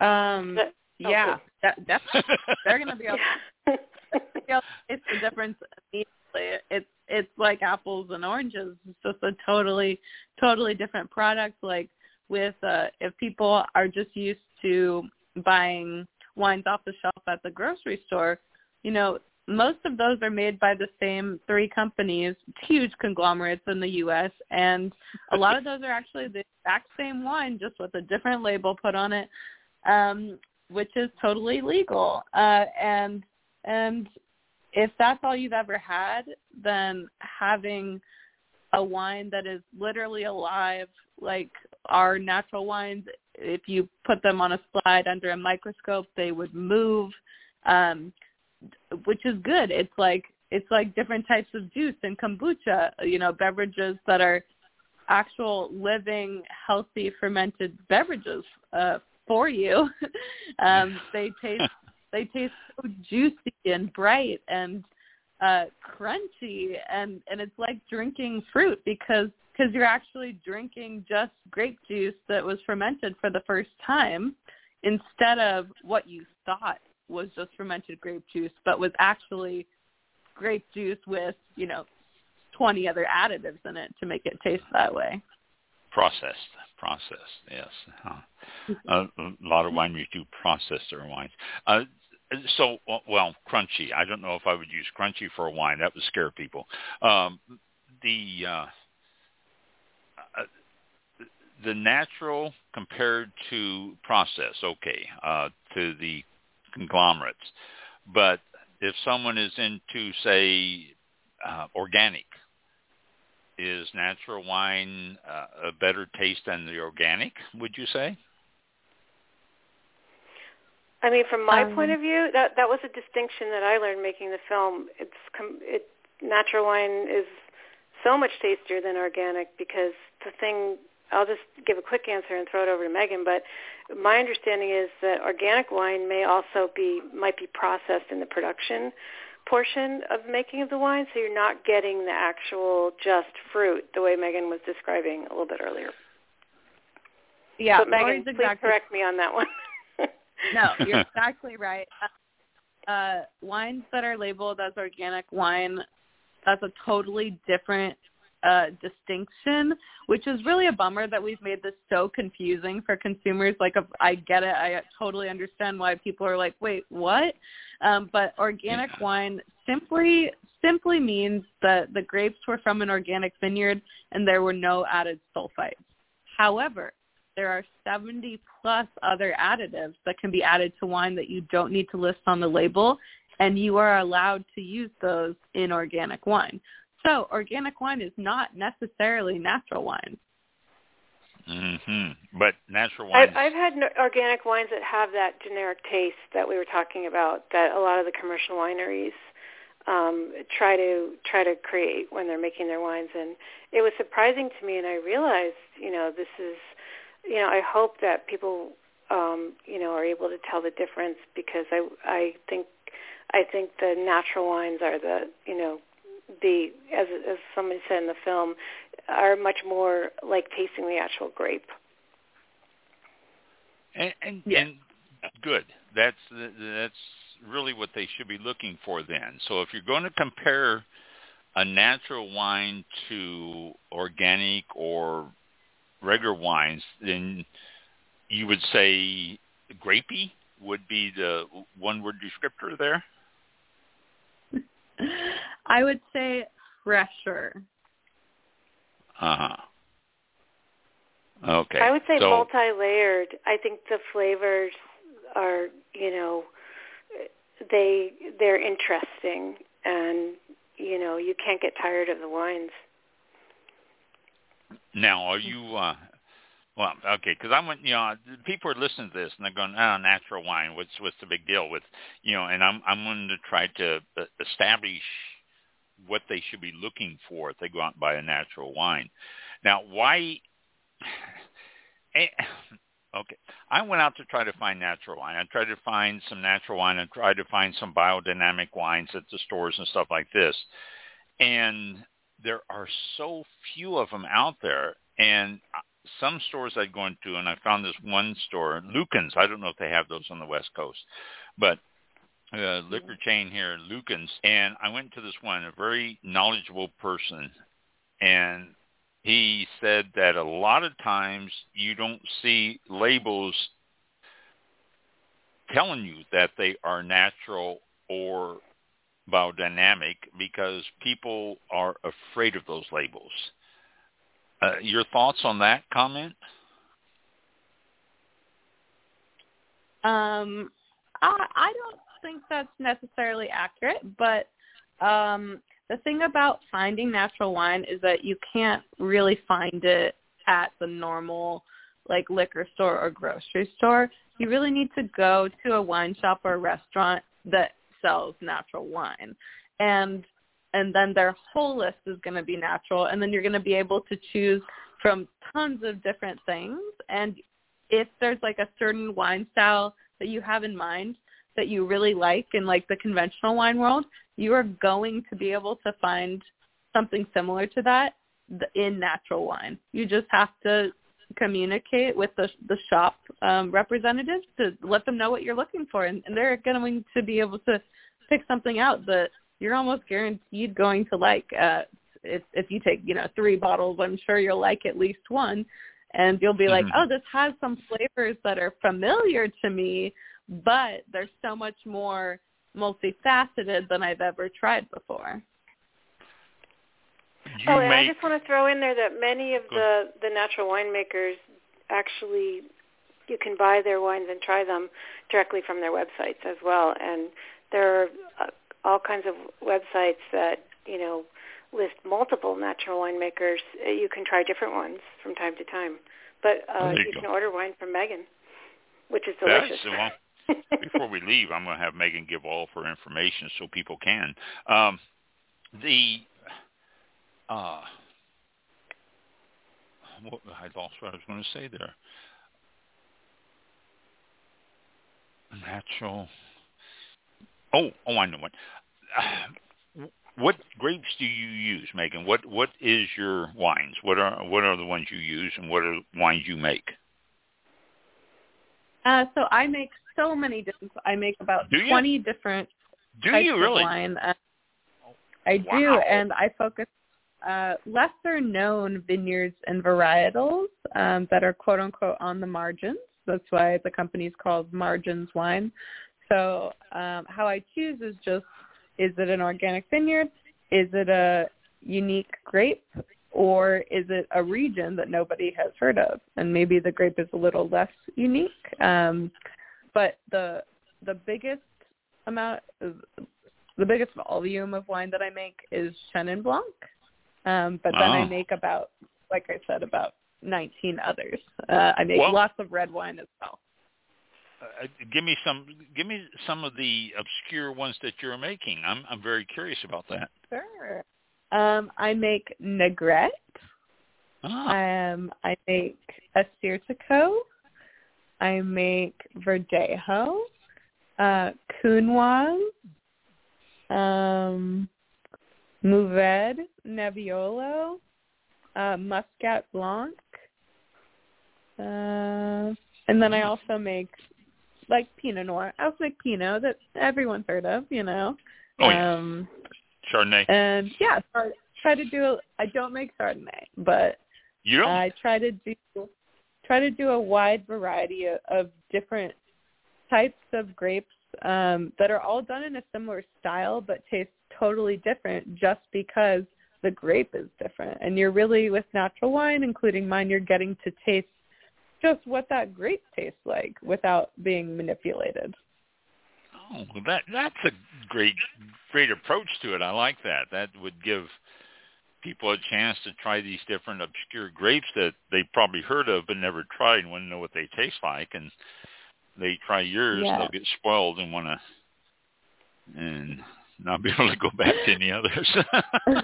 Um, yeah, that, definitely. They're going to be able to it's the difference immediately. It's it's like apples and oranges. It's just a totally totally different product. Like with uh, if people are just used to buying wines off the shelf at the grocery store, you know, most of those are made by the same three companies, huge conglomerates in the U.S., and a lot of those are actually the exact same wine, just with a different label put on it, um, which is totally legal. Uh, and and if that's all you've ever had, then having a wine that is literally alive, like our natural wines, if you put them on a slide under a microscope, they would move. Um, which is good. It's like it's like different types of juice and kombucha, you know, beverages that are actual living healthy fermented beverages uh, for you. um, they taste they taste so juicy and bright and uh, crunchy, and and it's like drinking fruit because because you're actually drinking just grape juice that was fermented for the first time instead of what you thought was just fermented grape juice, but was actually grape juice with, you know, 20 other additives in it to make it taste that way. Processed, processed, yes. Huh. Uh, a lot of wineries do process their wines. Uh, so, well, crunchy. I don't know if I would use crunchy for a wine. That would scare people. Um, the uh, uh the natural compared to process, okay, uh, to the conglomerates. But if someone is into, say, uh, organic, is natural wine uh, a better taste than the organic? Would you say? I mean, from my um, point of view, that that was a distinction that I learned making the film. It's com- it natural wine is so much tastier than organic because the thing I'll just give a quick answer and throw it over to Megan, but my understanding is that organic wine may also be might be processed in the production portion of making of the wine, so you're not getting the actual just fruit the way Megan was describing a little bit earlier. Yeah, but Megan, exactly. please correct me on that one. no, you're exactly right. Uh, wines that are labeled as organic wine, that's a totally different uh, distinction, which is really a bummer that we've made this so confusing for consumers. Like, I get it. I totally understand why people are like, wait, what? Um, but organic yeah. wine simply simply means that the grapes were from an organic vineyard and there were no added sulfites. However, there are 70 plus other additives that can be added to wine that you don't need to list on the label, and you are allowed to use those in organic wine. So organic wine is not necessarily natural wine. Mm-hmm. But natural wines. I've, I've had organic wines that have that generic taste that we were talking about that a lot of the commercial wineries um, try to try to create when they're making their wines, and it was surprising to me. And I realized, you know, this is, you know, I hope that people, um, you know, are able to tell the difference because I I think I think the natural wines are the you know the as as somebody said in the film are much more like tasting the actual grape. And and, yeah. and good. That's that's really what they should be looking for then. So if you're going to compare a natural wine to organic or regular wines, then you would say grapey would be the one word descriptor there? I would say fresher. Uh-huh. Okay. I would say so, multi-layered. I think the flavors are, you know, they they're interesting and you know, you can't get tired of the wines. Now, are you uh well, okay, because I went, you know, people are listening to this and they're going, "Oh, natural wine. What's what's the big deal with, you know?" And I'm I'm going to try to establish what they should be looking for if they go out and buy a natural wine. Now, why? Eh, okay, I went out to try to find natural wine. I tried to find some natural wine. I tried to find some biodynamic wines at the stores and stuff like this, and there are so few of them out there. And some stores I'd go into, and I found this one store, Lukens. I don't know if they have those on the West Coast, but uh, liquor chain here, Lukens, and I went to this one, a very knowledgeable person, and he said that a lot of times you don't see labels telling you that they are natural or biodynamic because people are afraid of those labels. Uh, your thoughts on that comment? Um, I, I don't think that's necessarily accurate, but um, the thing about finding natural wine is that you can't really find it at the normal like liquor store or grocery store. You really need to go to a wine shop or a restaurant that sells natural wine. And and then their whole list is going to be natural and then you're going to be able to choose from tons of different things and if there's like a certain wine style that you have in mind that you really like in like the conventional wine world, you are going to be able to find something similar to that in natural wine. You just have to communicate with the the shop um, representatives to let them know what you're looking for, and, and they're going to be able to pick something out that you're almost guaranteed going to like. Uh, if if you take you know three bottles, I'm sure you'll like at least one, and you'll be like, mm-hmm. oh, this has some flavors that are familiar to me, but they're so much more multifaceted than I've ever tried before. You oh, and make... I just want to throw in there that many of the the natural winemakers actually you can buy their wines and try them directly from their websites as well. And there are uh, all kinds of websites that you know list multiple natural winemakers. Uh, you can try different ones from time to time, but uh, you, you can order wine from Megan, which is delicious. That's, well, before we leave, I'm going to have Megan give all of her information so people can. Um, the uh, what, I lost what I was going to say there. Natural. Oh, oh, I know what. What grapes do you use, Megan? What what is your wines? What are what are the ones you use, and what are wines you make? Uh, so I make so many different. I make about twenty different. Do types you really? Of wine. Uh, I Wow. do, and I focus uh, lesser known vineyards and varietals um, that are quote unquote on the margins. That's why the company is called Margins Wine. So um, how I choose is just is it an organic vineyard? Is it a unique grape? Or is it a region that nobody has heard of? And maybe the grape is a little less unique. Um, but the the biggest amount the biggest volume of wine that I make is Chenin Blanc. Um, but then I make about, like I said, about 19 others. Uh, I make Well- lots of red wine as well. Uh, give me some. Give me some of the obscure ones that you're making. I'm I'm very curious about that. Sure. Um, I make Negrette. Ah, Um, I make Assyrtiko. I make Verdejo. Uh, Cunwang. Um, Mourvèdre, Nebbiolo, uh, Muscat Blanc. Uh, and then I also make like Pinot Noir. I also make Pinot that everyone's heard of, you know. Oh, yeah. Um, Chardonnay. and yeah, so I try to do. I don't make Chardonnay, but You don't? I try to do try to do a wide variety of, of different types of grapes um, that are all done in a similar style, but taste totally different just because the grape is different. And you're really with natural wine, including mine, you're getting to taste just what that grape tastes like without being manipulated. Oh, that that's a great great approach to it. I like that. That would give people a chance to try these different obscure grapes that they probably heard of but never tried and want to know what they taste like. And they try yours, Yeah. they'll get spoiled and want to and not be able to go back to any others.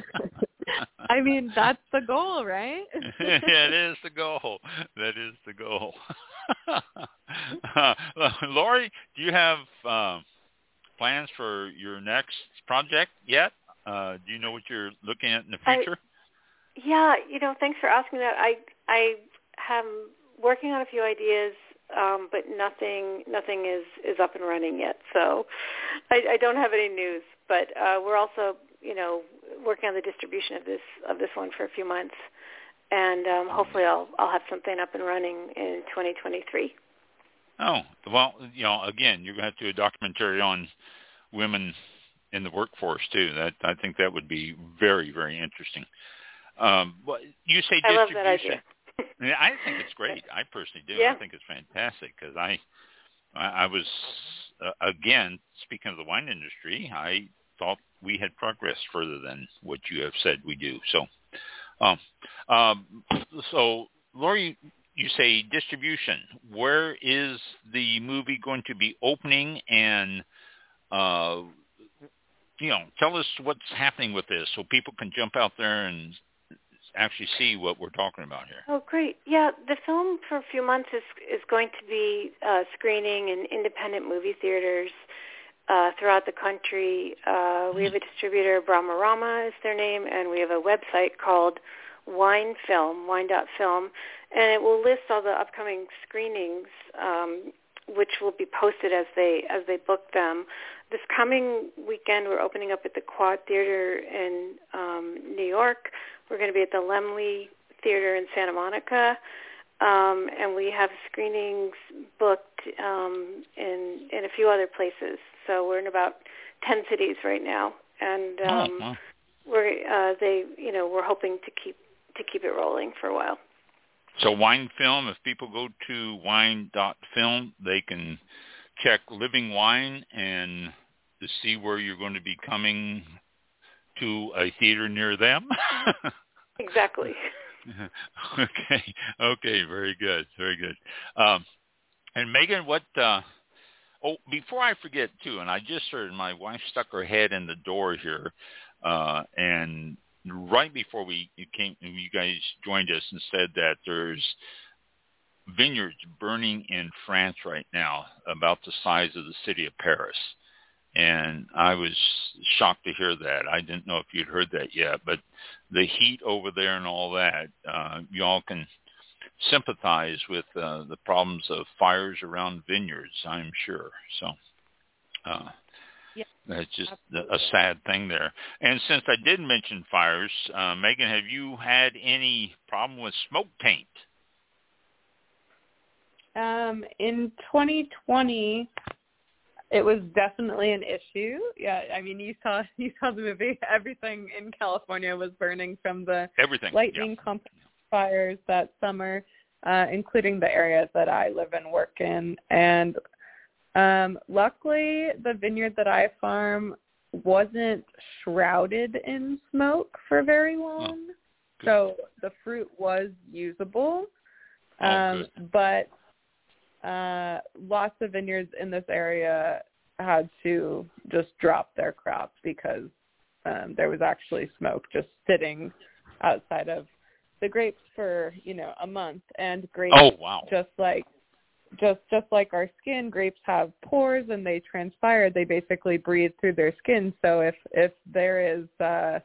I mean, that's the goal, right? it is the goal. That is the goal. uh, Lori, do you have um, plans for your next project yet? Uh, do you know what you're looking at in the I- future? Yeah, you know, thanks for asking that. I I am working on a few ideas, um, but nothing nothing is is up and running yet. So I, I don't have any news. But uh, we're also, you know, working on the distribution of this of this one for a few months, and um, hopefully I'll I'll have something up and running in 2023. Oh, well, you know, again, you're going to have to do a documentary on women in the workforce too. That I think that would be very, very interesting. Um, you say distribution. I love that idea. I think it's great. I personally do. Yeah. I think it's fantastic because I, I, I was uh, again speaking of the wine industry. I thought we had progressed further than what you have said we do. So, um, um, so Lori, you say distribution. Where is the movie going to be opening? And uh, you know, tell us what's happening with this so people can jump out there and actually see what we're talking about here. Oh, great! Yeah, the film for a few months is is going to be uh, screening in independent movie theaters uh, throughout the country. Uh, we have a distributor, Brahmarama is their name, and we have a website called Wine Film, Wine.film, and it will list all the upcoming screenings, um, which will be posted as they as they book them. This coming weekend, we're opening up at the Quad Theater in um, New York. We're going to be at the Laemmle Theater in Santa Monica, um, and we have screenings booked um, in in a few other places. So we're in about ten cities right now, and um, oh, wow. we're uh, they you know we're hoping to keep to keep it rolling for a while. So wine film, if people go to wine.film, they can check Living Wine and to see where you're going to be coming to a theater near them. Exactly. okay. Okay. Very good. Very good. Um, and Megan, what? Uh, oh, before I forget too, and I just heard my wife stuck her head in the door here. uh, and right before we came, you guys joined us and said that there's vineyards burning in France right now, about the size of the city of Paris. And I was shocked to hear that. I didn't know if you'd heard that yet, but the heat over there and all that, uh, y'all can sympathize with uh, the problems of fires around vineyards, I'm sure. So uh, that's just a sad thing there. And since I did mention fires, uh, Megan, have you had any problem with smoke taint? Um, in 2020, it was definitely an issue. Yeah, I mean, you saw you saw the movie. Everything in California was burning from the everything lightning yeah. complex fires that summer, uh, including the areas that I live and work in. And um, luckily, the vineyard that I farm wasn't shrouded in smoke for very long, oh, so the fruit was usable. Oh, um, but uh, lots of vineyards in this area had to just drop their crops because um, there was actually smoke just sitting outside of the grapes for you know a month and grapes oh wow. just like just just like our skin grapes have pores and they transpire. They basically breathe through their skin. So if if there is uh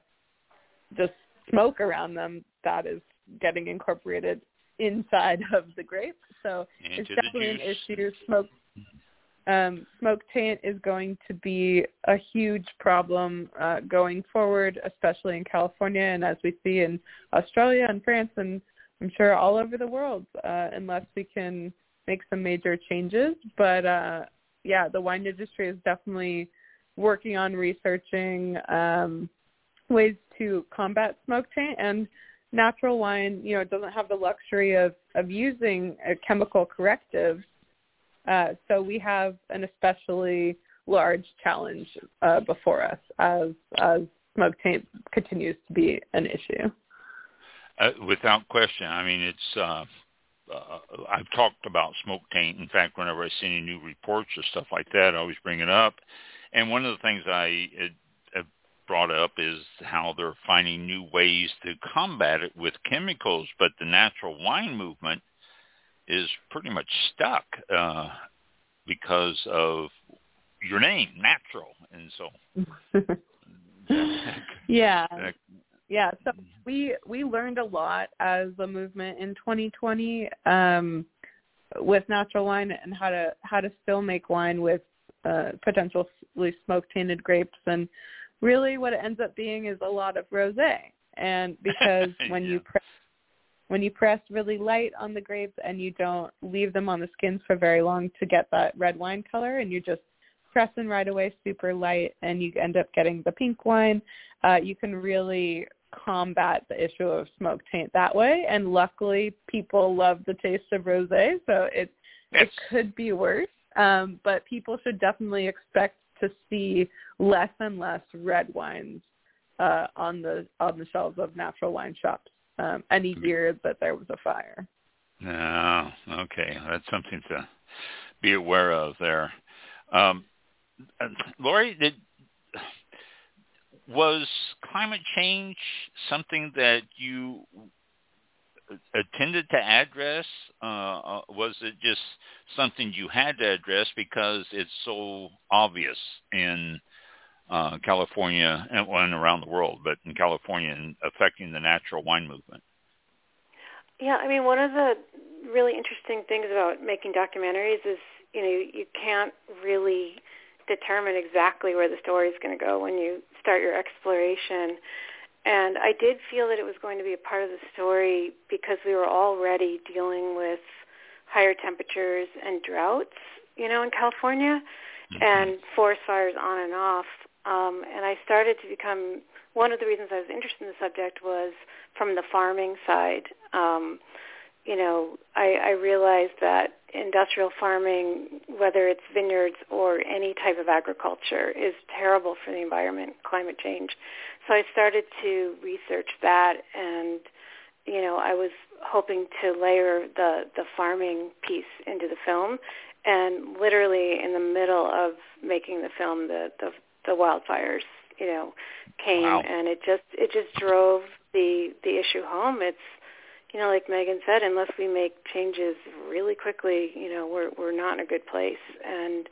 just smoke around them that is getting incorporated inside of the grape. So Into it's definitely an issue. Smoke um, smoke taint is going to be a huge problem uh, going forward, especially in California and as we see in Australia and France and I'm sure all over the world, uh, unless we can make some major changes. But uh, yeah, the wine industry is definitely working on researching um, ways to combat smoke taint and natural wine, you know, doesn't have the luxury of, of using chemical corrective uh, so we have an especially large challenge uh, before us as as smoke taint continues to be an issue. Uh, without question. I mean, it's. Uh, I've talked about smoke taint. In fact, whenever I see any new reports or stuff like that, I always bring it up. And one of the things I have brought up is how they're finding new ways to combat it with chemicals, but the natural wine movement is pretty much stuck uh, because of your name, natural, and so. yeah, yeah. So we we learned a lot as a movement in 2020 um, with natural wine and how to how to still make wine with uh, potentially smoke tainted grapes, and really what it ends up being is a lot of rosé. And because when yeah. you press when you press really light on the grapes and you don't leave them on the skins for very long to get that red wine color and you just press them right away super light and you end up getting the pink wine, uh, you can really combat the issue of smoke taint that way. And luckily people love the taste of rosé, so it yes. it could be worse. Um, but people should definitely expect to see less and less red wines uh, on the on the shelves of natural wine shops um, any year that there was a fire. Oh, okay. That's something to be aware of there. Um, Lori, did, was climate change something that you attended to address? Uh, was it just something you had to address because it's so obvious in uh, California and, and around the world, but in California and affecting the natural wine movement? Yeah, I mean, one of the really interesting things about making documentaries is, you know, you can't really determine exactly where the story is going to go when you start your exploration. And I did feel that it was going to be a part of the story because we were already dealing with higher temperatures and droughts, you know, in California, Mm-hmm. and forest fires on and off. Um, and I started to become one of the reasons I was interested in the subject was from the farming side. Um, you know, I, I realized that industrial farming, whether it's vineyards or any type of agriculture, is terrible for the environment, climate change. So I started to research that, and you know, I was hoping to layer the the farming piece into the film, and literally in the middle of making the film, the the, the wildfires, you know, came, Wow. and it just it just drove the the issue home. It's you know, like Megan said, unless we make changes really quickly, you know, we're we're not in a good place. And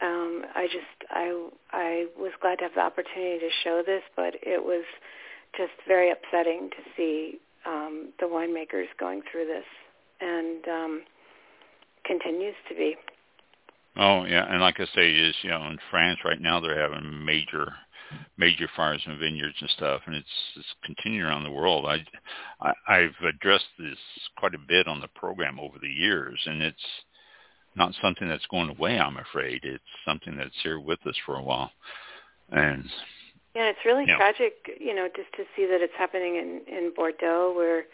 um, I just I I was glad to have the opportunity to show this, but it was just very upsetting to see um, the winemakers going through this, and um, continues to be. Oh yeah, and like I say, is you know in France right now they're having major major farms and vineyards and stuff, and it's it's continuing around the world. I, I I've addressed this quite a bit on the program over the years, and it's not something that's going away. I'm afraid it's something that's here with us for a while, and Yeah, it's really Yeah. tragic, you know, just to see that it's happening in in Bordeaux, where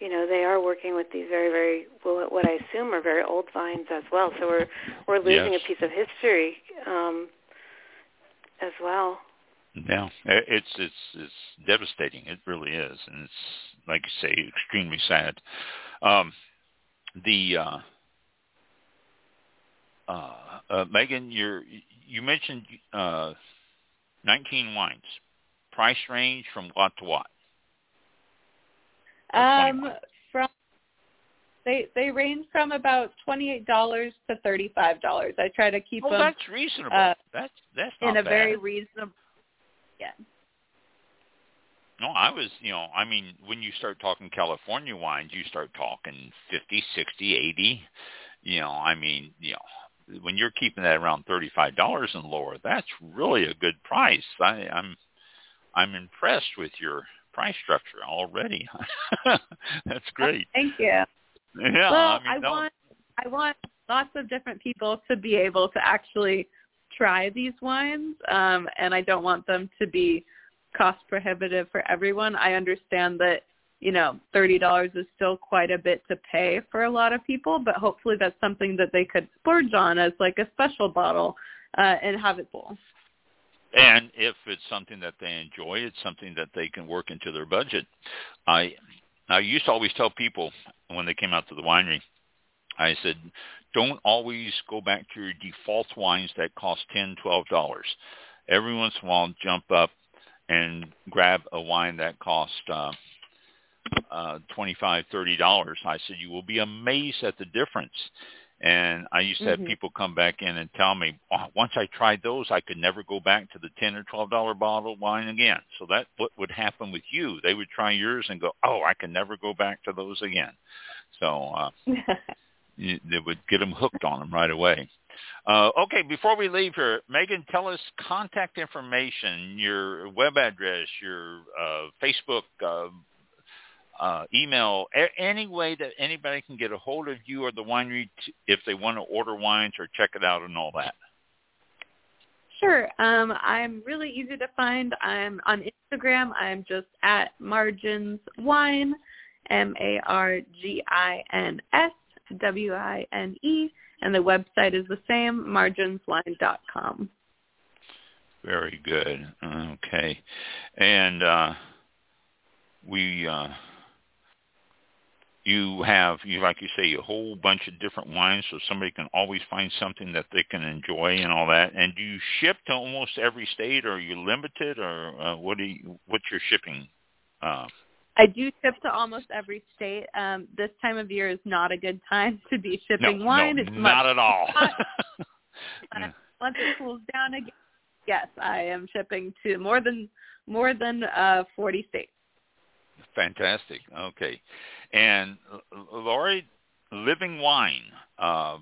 you know they are working with these very, very well, what I assume are very old vines as well. So we're we're losing Yes. a piece of history um, as well. Yeah, it's it's it's devastating. It really is, and it's like you say, extremely sad. Um, the uh, uh, uh, Megan, you're, you mentioned uh, 19 wines. Price range from what to what? Or Um, from they they range from about twenty eight dollars to thirty five dollars. I try to keep Oh, them that's reasonable. uh, that's that's not in a bad. very reasonable. Yeah. No, I was, you know, I mean, when you start talking California wines, you start talking fifty, sixty, eighty. You know, I mean, you know, when you're keeping that around thirty-five dollars and lower, that's really a good price. I, I'm, I'm impressed with your price structure already. that's great. Thank you. Yeah, well, I mean, I want I want lots of different people to be able to actually try these wines, um, and I don't want them to be cost prohibitive for everyone. I understand that you know thirty dollars is still quite a bit to pay for a lot of people, but hopefully that's something that they could splurge on as like a special bottle uh, and have it full. And if it's something that they enjoy, it's something that they can work into their budget. I I used to always tell people when they came out to the winery, I said, don't always go back to your default wines that cost ten, twelve dollars. Every once in a while, jump up and grab a wine that costs uh, uh, twenty-five, thirty dollars. I said, you will be amazed at the difference. And I used to have Mhm. people come back in and tell me, oh, once I tried those, I could never go back to the ten or twelve dollar bottle of wine again. So that what would happen with you? They would try yours and go, oh, I can never go back to those again. So uh, they would get them hooked on them right away. Uh, okay, before we leave here, Megan, tell us contact information, your web address, your uh, Facebook, uh, uh, email, a- any way that anybody can get a hold of you or the winery t- if they want to order wines or check it out and all that. Sure. Um, I'm really easy to find. I'm on Instagram. I'm just at Margins Wine, M A R G I N S W I N E, and the website is the same, marginswine.com. Very good. Okay. And uh we uh you have you like you say a whole bunch of different wines so somebody can always find something that they can enjoy and all that. And do you ship to almost every state or are you limited or uh, what do you what's your shipping uh I do ship to almost every state. Um, this time of year is not a good time to be shipping no, wine. no, it's not much at all. Once it cools down again, yes, I am shipping to more than more than uh, 40 states. Fantastic. Okay. And Lori, Living Wine, uh,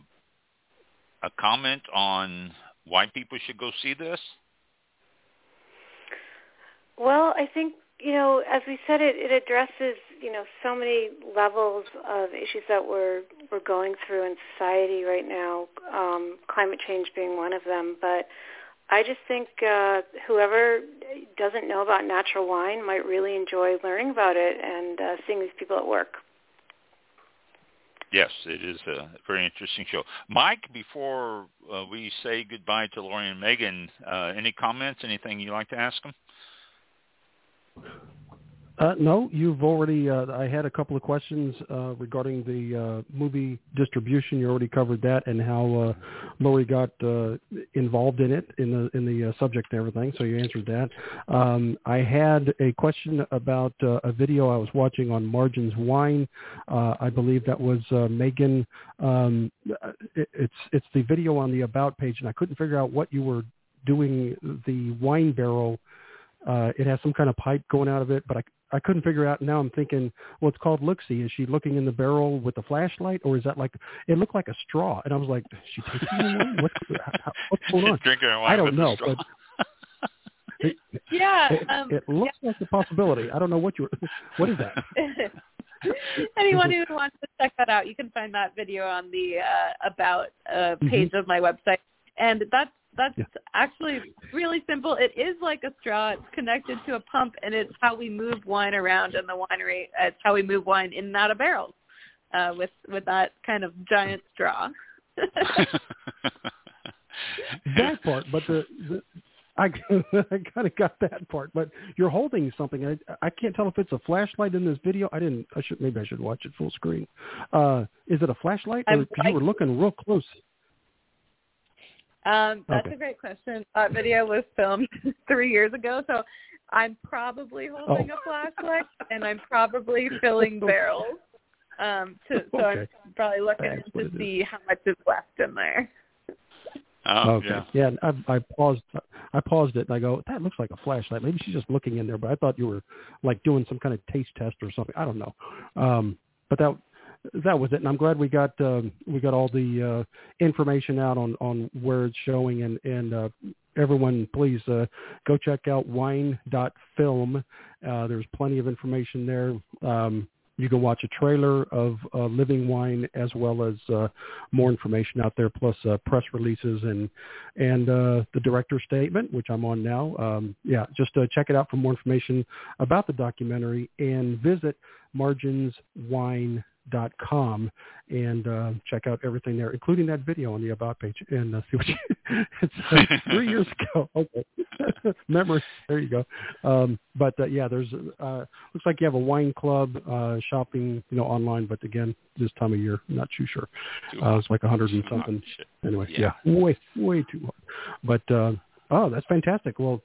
a comment on why people should go see this? Well, I think you know, as we said, it, it addresses you know so many levels of issues that we're we're going through in society right now. Um, climate change being one of them, but I just think uh, whoever doesn't know about natural wine might really enjoy learning about it and uh, seeing these people at work. Yes, it is a very interesting show. Mike, before uh, we say goodbye to Lori and Megan, uh, any comments, anything you'd like to ask them? Uh, no, you've already. Uh, I had a couple of questions uh, regarding the uh, movie distribution. You already covered that and how uh, Lori got uh, involved in it in the in the subject and everything. So you answered that. Um, I had a question about a video I was watching on Margins Wine. Uh, I believe that was Megan. Um, it, it's it's the video on the about page, and I couldn't figure out what you were doing the wine barrel. Uh, it has some kind of pipe going out of it, but I I couldn't figure out. Now I'm thinking, well, it's called look-see. Is she looking in the barrel with a flashlight, or is that like it looked like a straw? And I was like, is she taking wine? What, how, what's going on? Drinking wine I don't know, but it, yeah, it, um, it looks yeah. like a possibility. I don't know what you. What is that? Anyone who wants to check that out, you can find that video on the uh, about uh, page of my website, and that's that's Yeah. actually really simple. It is like a straw. It's connected to a pump, and it's how we move wine around in the winery. It's how we move wine in and out of barrels uh, with with that kind of giant straw. that part, but the, the I I kind of got that part. But you're holding something. I I can't tell if it's a flashlight in this video. I didn't. I should maybe I should watch it full screen. Uh, is it a flashlight? Or, I'm- you were looking real close. Um, that's Okay. a great question. That video was filmed three years ago, so I'm probably holding Oh. a flashlight and I'm probably filling barrels. Um, to, so Okay. I'm probably looking That's to it is. see how much is left in there. oh, okay. yeah. Yeah. I, I paused. I paused it and I go, that looks like a flashlight. Maybe she's just looking in there, but I thought you were like doing some kind of taste test or something. I don't know. Um, but that that was it, and I'm glad we got um, we got all the uh, information out on on where it's showing, and and uh, everyone please uh, go check out wine.film. Uh, there's plenty of information there. Um, you can watch a trailer of uh, Living Wine as well as uh, more information out there, plus uh, press releases and and uh, the director's statement, which I'm on now. Um, yeah, just uh, check it out for more information about the documentary and visit marginswine.com and uh, check out everything there, including that video on the about page and uh, see what you, it's uh, three years ago. Okay, memory. There you go. Um, but uh, yeah, there's uh, looks like you have a wine club uh, shopping, you know, online. But again, this time of year, not too sure. Uh, it's like a hundred and something. Anyway, Yeah. yeah, way way too hard. But uh, oh, that's fantastic. Well,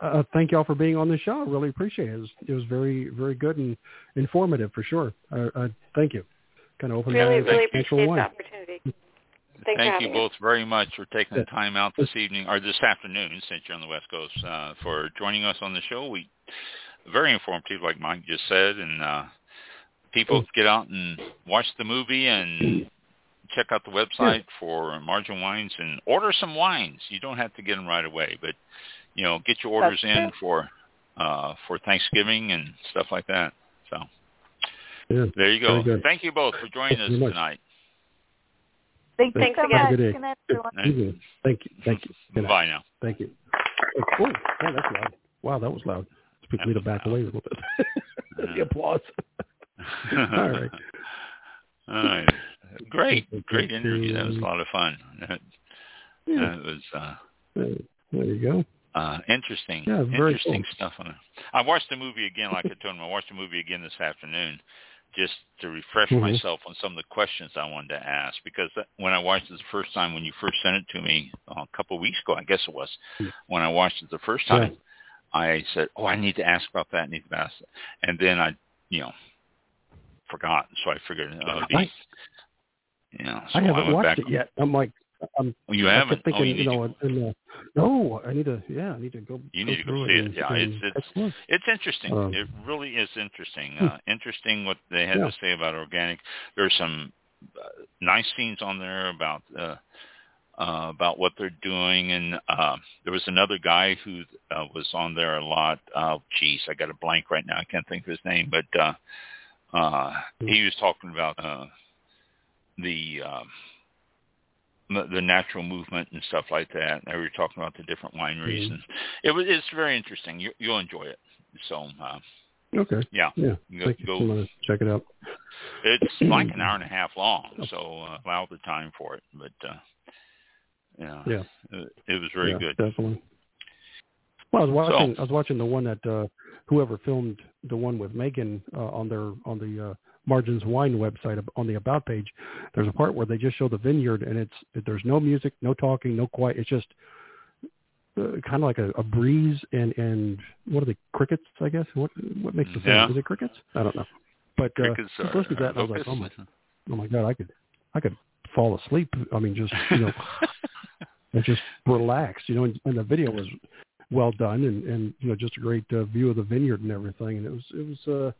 uh, thank y'all for being on the show. I really appreciate it. It was, it was very very good and informative for sure. Uh, uh, thank you. Kind of opened Really, my eyes really to natural appreciate the opportunity. Thanks Thank you me. both very much for taking the time out this evening or this afternoon, since you're on the West Coast, uh, for joining us on the show. We very informative, like Mike just said, and uh, people get out and watch the movie and check out the website for Margin Wines and order some wines. You don't have to get them right away, but you know, get your orders That's in true. for uh, for Thanksgiving and stuff like that. So Yeah. there you go. Thank you both for joining Thank us you very much. tonight. Thank Thanks you so again. much. Have a good day. Good night, everyone. Thank you. Thank you. Good night. Bye now. Thank you. Oh, cool. Yeah, that's loud. Wow, that was loud. Speak That me to was back loud. away a little bit. The applause. All right. All right. Great, great interview. That was a lot of fun. That, Yeah. that was uh, There there you go. Uh, interesting. Yeah, interesting cool. stuff on it. I watched the movie again, like I told him. I watched the movie again this afternoon, just to refresh Mhm. myself on some of the questions I wanted to ask. Because when I watched it the first time, when you first sent it to me uh, a couple of weeks ago, I guess it was, when I watched it the first Yeah. time, I said, "Oh, I need to ask about that. I need to ask," that. and then I, you know, forgot. So I figured, uh, it'd I- you know, so I haven't went watched back it yet. I'm like, I'm. Oh, you haven't? kept thinking, oh, you, you know, to, and, uh, no, I need to. Yeah, I need to go. You go need to go see it. and- Yeah, and it's- it's- take a look. it's interesting. Um, it really is interesting. Hmm. Uh, interesting what they had Yeah. to say about organic. There's some uh, nice scenes on there about uh, uh, about what they're doing, and uh, there was another guy who uh, was on there a lot. Oh, geez, I got a blank right now. I can't think of his name, but uh, uh, he was talking about uh, the. Um, the natural movement and stuff like that. And we were talking about the different wineries, Mhm. and it was it's very interesting. You, you'll enjoy it. So uh, Okay. yeah, Yeah. Go- go- check it out. it's like an hour and a half long, so uh, allow the time for it. But uh, yeah, Yeah. it, it was very yeah, good. Definitely. Well, I was watching. So- I was watching the one that uh, whoever filmed the one with Megan uh, on their on the uh, Margins Wine website on the about page. There's a part where they just show the vineyard, and it's there's no music, no talking, no quiet. It's just uh, kind of like a, a breeze and and what are they crickets? I guess what what makes the sound? Yeah. Is it crickets? I don't know. But uh, Crickets I are- listening to that, and I was like, oh my, oh my god, I could I could fall asleep. I mean, just you know, and just relax. You know, and, and the video was well done, and and you know, just a great uh, view of the vineyard and everything. And it was it was uh,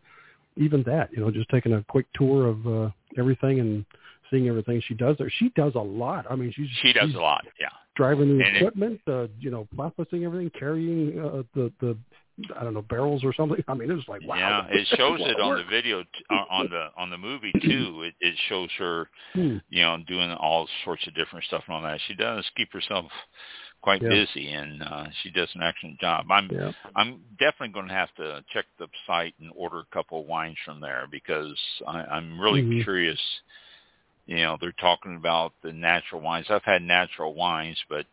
even that, you know, just taking a quick tour of uh, everything and seeing everything she does there. She does a lot. I mean, she's she does she's a lot. Yeah. driving the And it- equipment, uh, you know, processing everything, carrying uh, the the I don't know barrels or something. I mean, it was like wow. Yeah, it shows it on the video, t- uh, on the on the movie too. It, it shows her, Hmm. you know, doing all sorts of different stuff and all that. She does keep herself quite Yeah. busy, and uh, she does an excellent job. I'm Yeah. I'm definitely going to have to check the site and order a couple of wines from there because I, I'm really Mhm. curious. You know, they're talking about the natural wines. I've had natural wines, but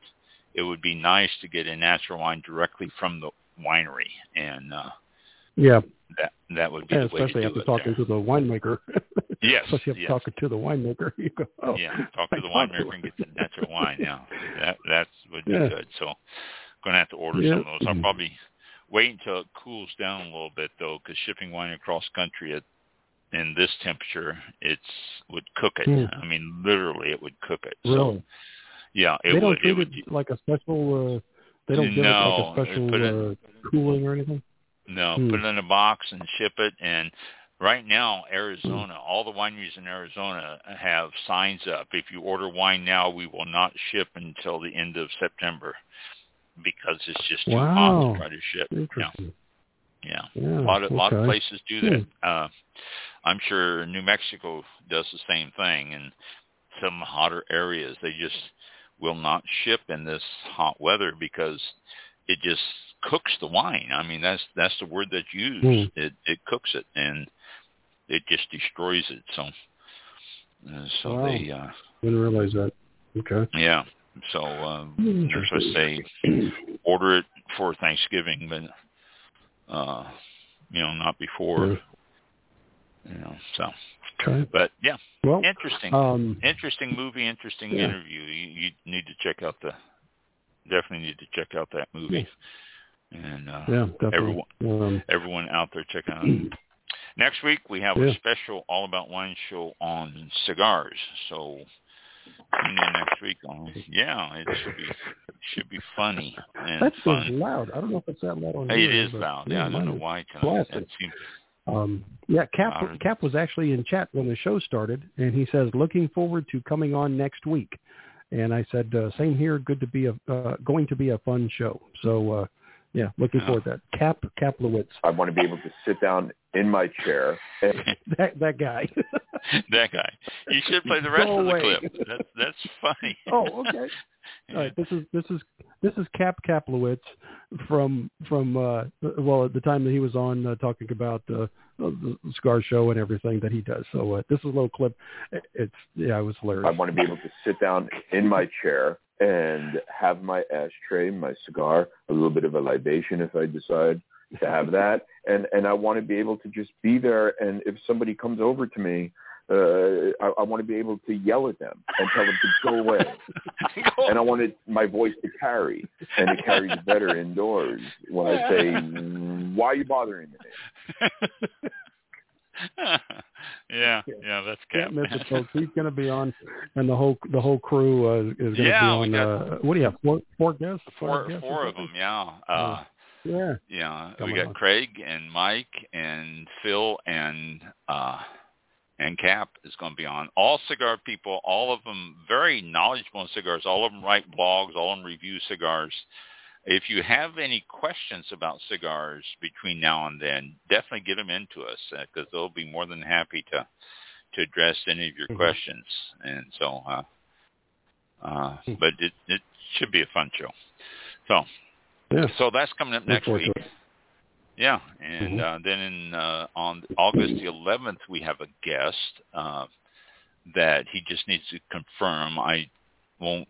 it would be nice to get a natural wine directly from the winery, and uh, Yeah, that that would be and the way to especially do after talking there. to the winemaker. Yes, especially after yes. talking to the winemaker. You go, oh, yeah, talk to the winemaker and get the natural wine. Yeah, that that would be Yeah. good. So, going to have to order Yeah. some of those. I'll probably wait until it cools down a little bit though, because shipping wine across country at in this temperature, it's would cook it. Hmm. I mean, literally, it would cook it. So, Really? yeah, it they don't would. It would. it like a special. Uh, they don't give it like a special it- uh, cooling or anything. No, Hmm. put it in a box and ship it. And right now, Arizona, all the wineries in Arizona have signs up. If you order wine now, we will not ship until the end of September because it's just too hot to try to ship. Yeah, yeah. Yeah. A lot of a lot of places do that. Uh, I'm sure New Mexico does the same thing, and some hotter areas they just will not ship in this hot weather because it just cooks the wine. I mean, that's that's the word that's used. Hmm. It it cooks it and it just destroys it. So uh, so Wow. they uh, Didn't realize that. Okay. yeah. So um, they're supposed to say order it for Thanksgiving, but uh, you know, not before. You know, so Okay. but yeah, Well, interesting, um, interesting movie, interesting yeah. interview. You, you need to check out the definitely need to check out that movie. And uh, yeah, definitely. Um, everyone out there check out. Next week we have a special All About Wine show on cigars. So tune in next week on yeah, it should be should be funny and that's fun. loud. I don't know if it's that loud on Hey, it is loud. yeah, Yeah, I don't know why. is Tonight. blasted. It seems, Um, yeah, Cap. Cap was actually in chat when the show started, and he says looking forward to coming on next week. And I said uh, same here. Good to be a uh, going to be a fun show. So uh, yeah, looking Yeah. forward to that. Cap Kaplowitz, I want to be able to sit down in my chair and that that guy. that guy. You should play the rest Go of the away. clip. That's that's funny. oh, okay. All right, this is this is this is Cap Kaplowitz from from uh well at the time that he was on uh, talking about uh, the cigar show and everything that he does. So uh, this is a little clip. It's yeah, it was hilarious. I want to be able to sit down in my chair and have my ashtray, my cigar, a little bit of a libation if I decide to have that, and and I want to be able to just be there. And if somebody comes over to me, uh, I, I want to be able to yell at them and tell them to go away. and I wanted my voice to carry, and it carries better indoors when I say, "Why are you bothering me?" yeah, yeah, that's Can't Cap. miss it, folks. He's going to be on, and the whole the whole crew uh, is going to Yeah, be we on. got- Uh, what do you have? Four four guests? four Five guests four of them, yeah. Uh Yeah. yeah. Coming we got on. Craig and Mike and Phil and uh and Cap is going to be on. All cigar people, all of them very knowledgeable in cigars. All of them write blogs, all of them review cigars. If you have any questions about cigars between now and then, definitely get them into us because they'll be more than happy to to address any of your Mhm. questions. And so, uh, uh, Hmm. but it it should be a fun show. So, Yeah. so that's coming up next week. Yeah, and Mhm. uh, then in uh, on August the 11th we have a guest uh, that he just needs to confirm. I won't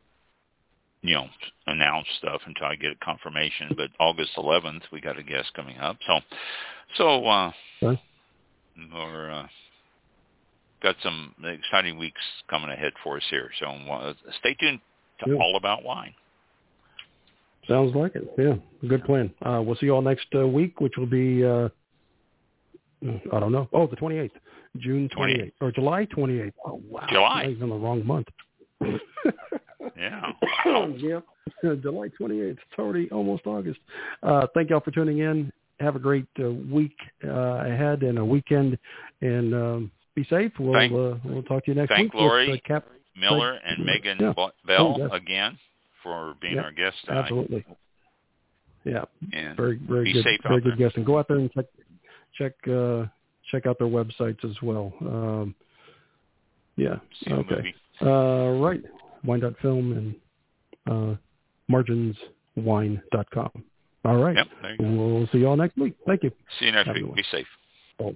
you know, announce stuff until I get a confirmation. But August 11th, we got a guest coming up. So, so uh, okay. we're uh, got some exciting weeks coming ahead for us here. So uh, stay tuned to yeah. All About Wine. Sounds like it. Yeah, good plan. Uh, we'll see you all next uh, week, which will be uh, I don't know. Oh, the 28th, June 28th or July 28th. Oh wow, July. He's in the wrong month. yeah. yeah. July 28th. It's already almost August. Uh, thank y'all for tuning in. Have a great uh, week uh, ahead and a weekend, and um, be safe. We'll thank, uh, we'll talk to you next thank week. Lori with, Cap- Miller and Megan yeah. Bell oh, again for being yep. our guest tonight. Absolutely. Yeah. And very very be good. safe very good there. guest. And go out there and check check uh, check out their websites as well. Um, yeah. See okay. Uh, right. Wine.film and uh, marginswine.com. All right. Yep, there you go. We'll see you all next week. Thank you. See you next Have week. Be safe. Oh,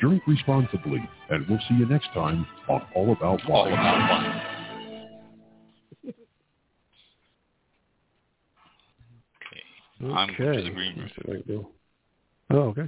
Drink responsibly, and we'll see you next time on All About Wine. All about wine. Okay. I'm going to the green room. Oh, okay.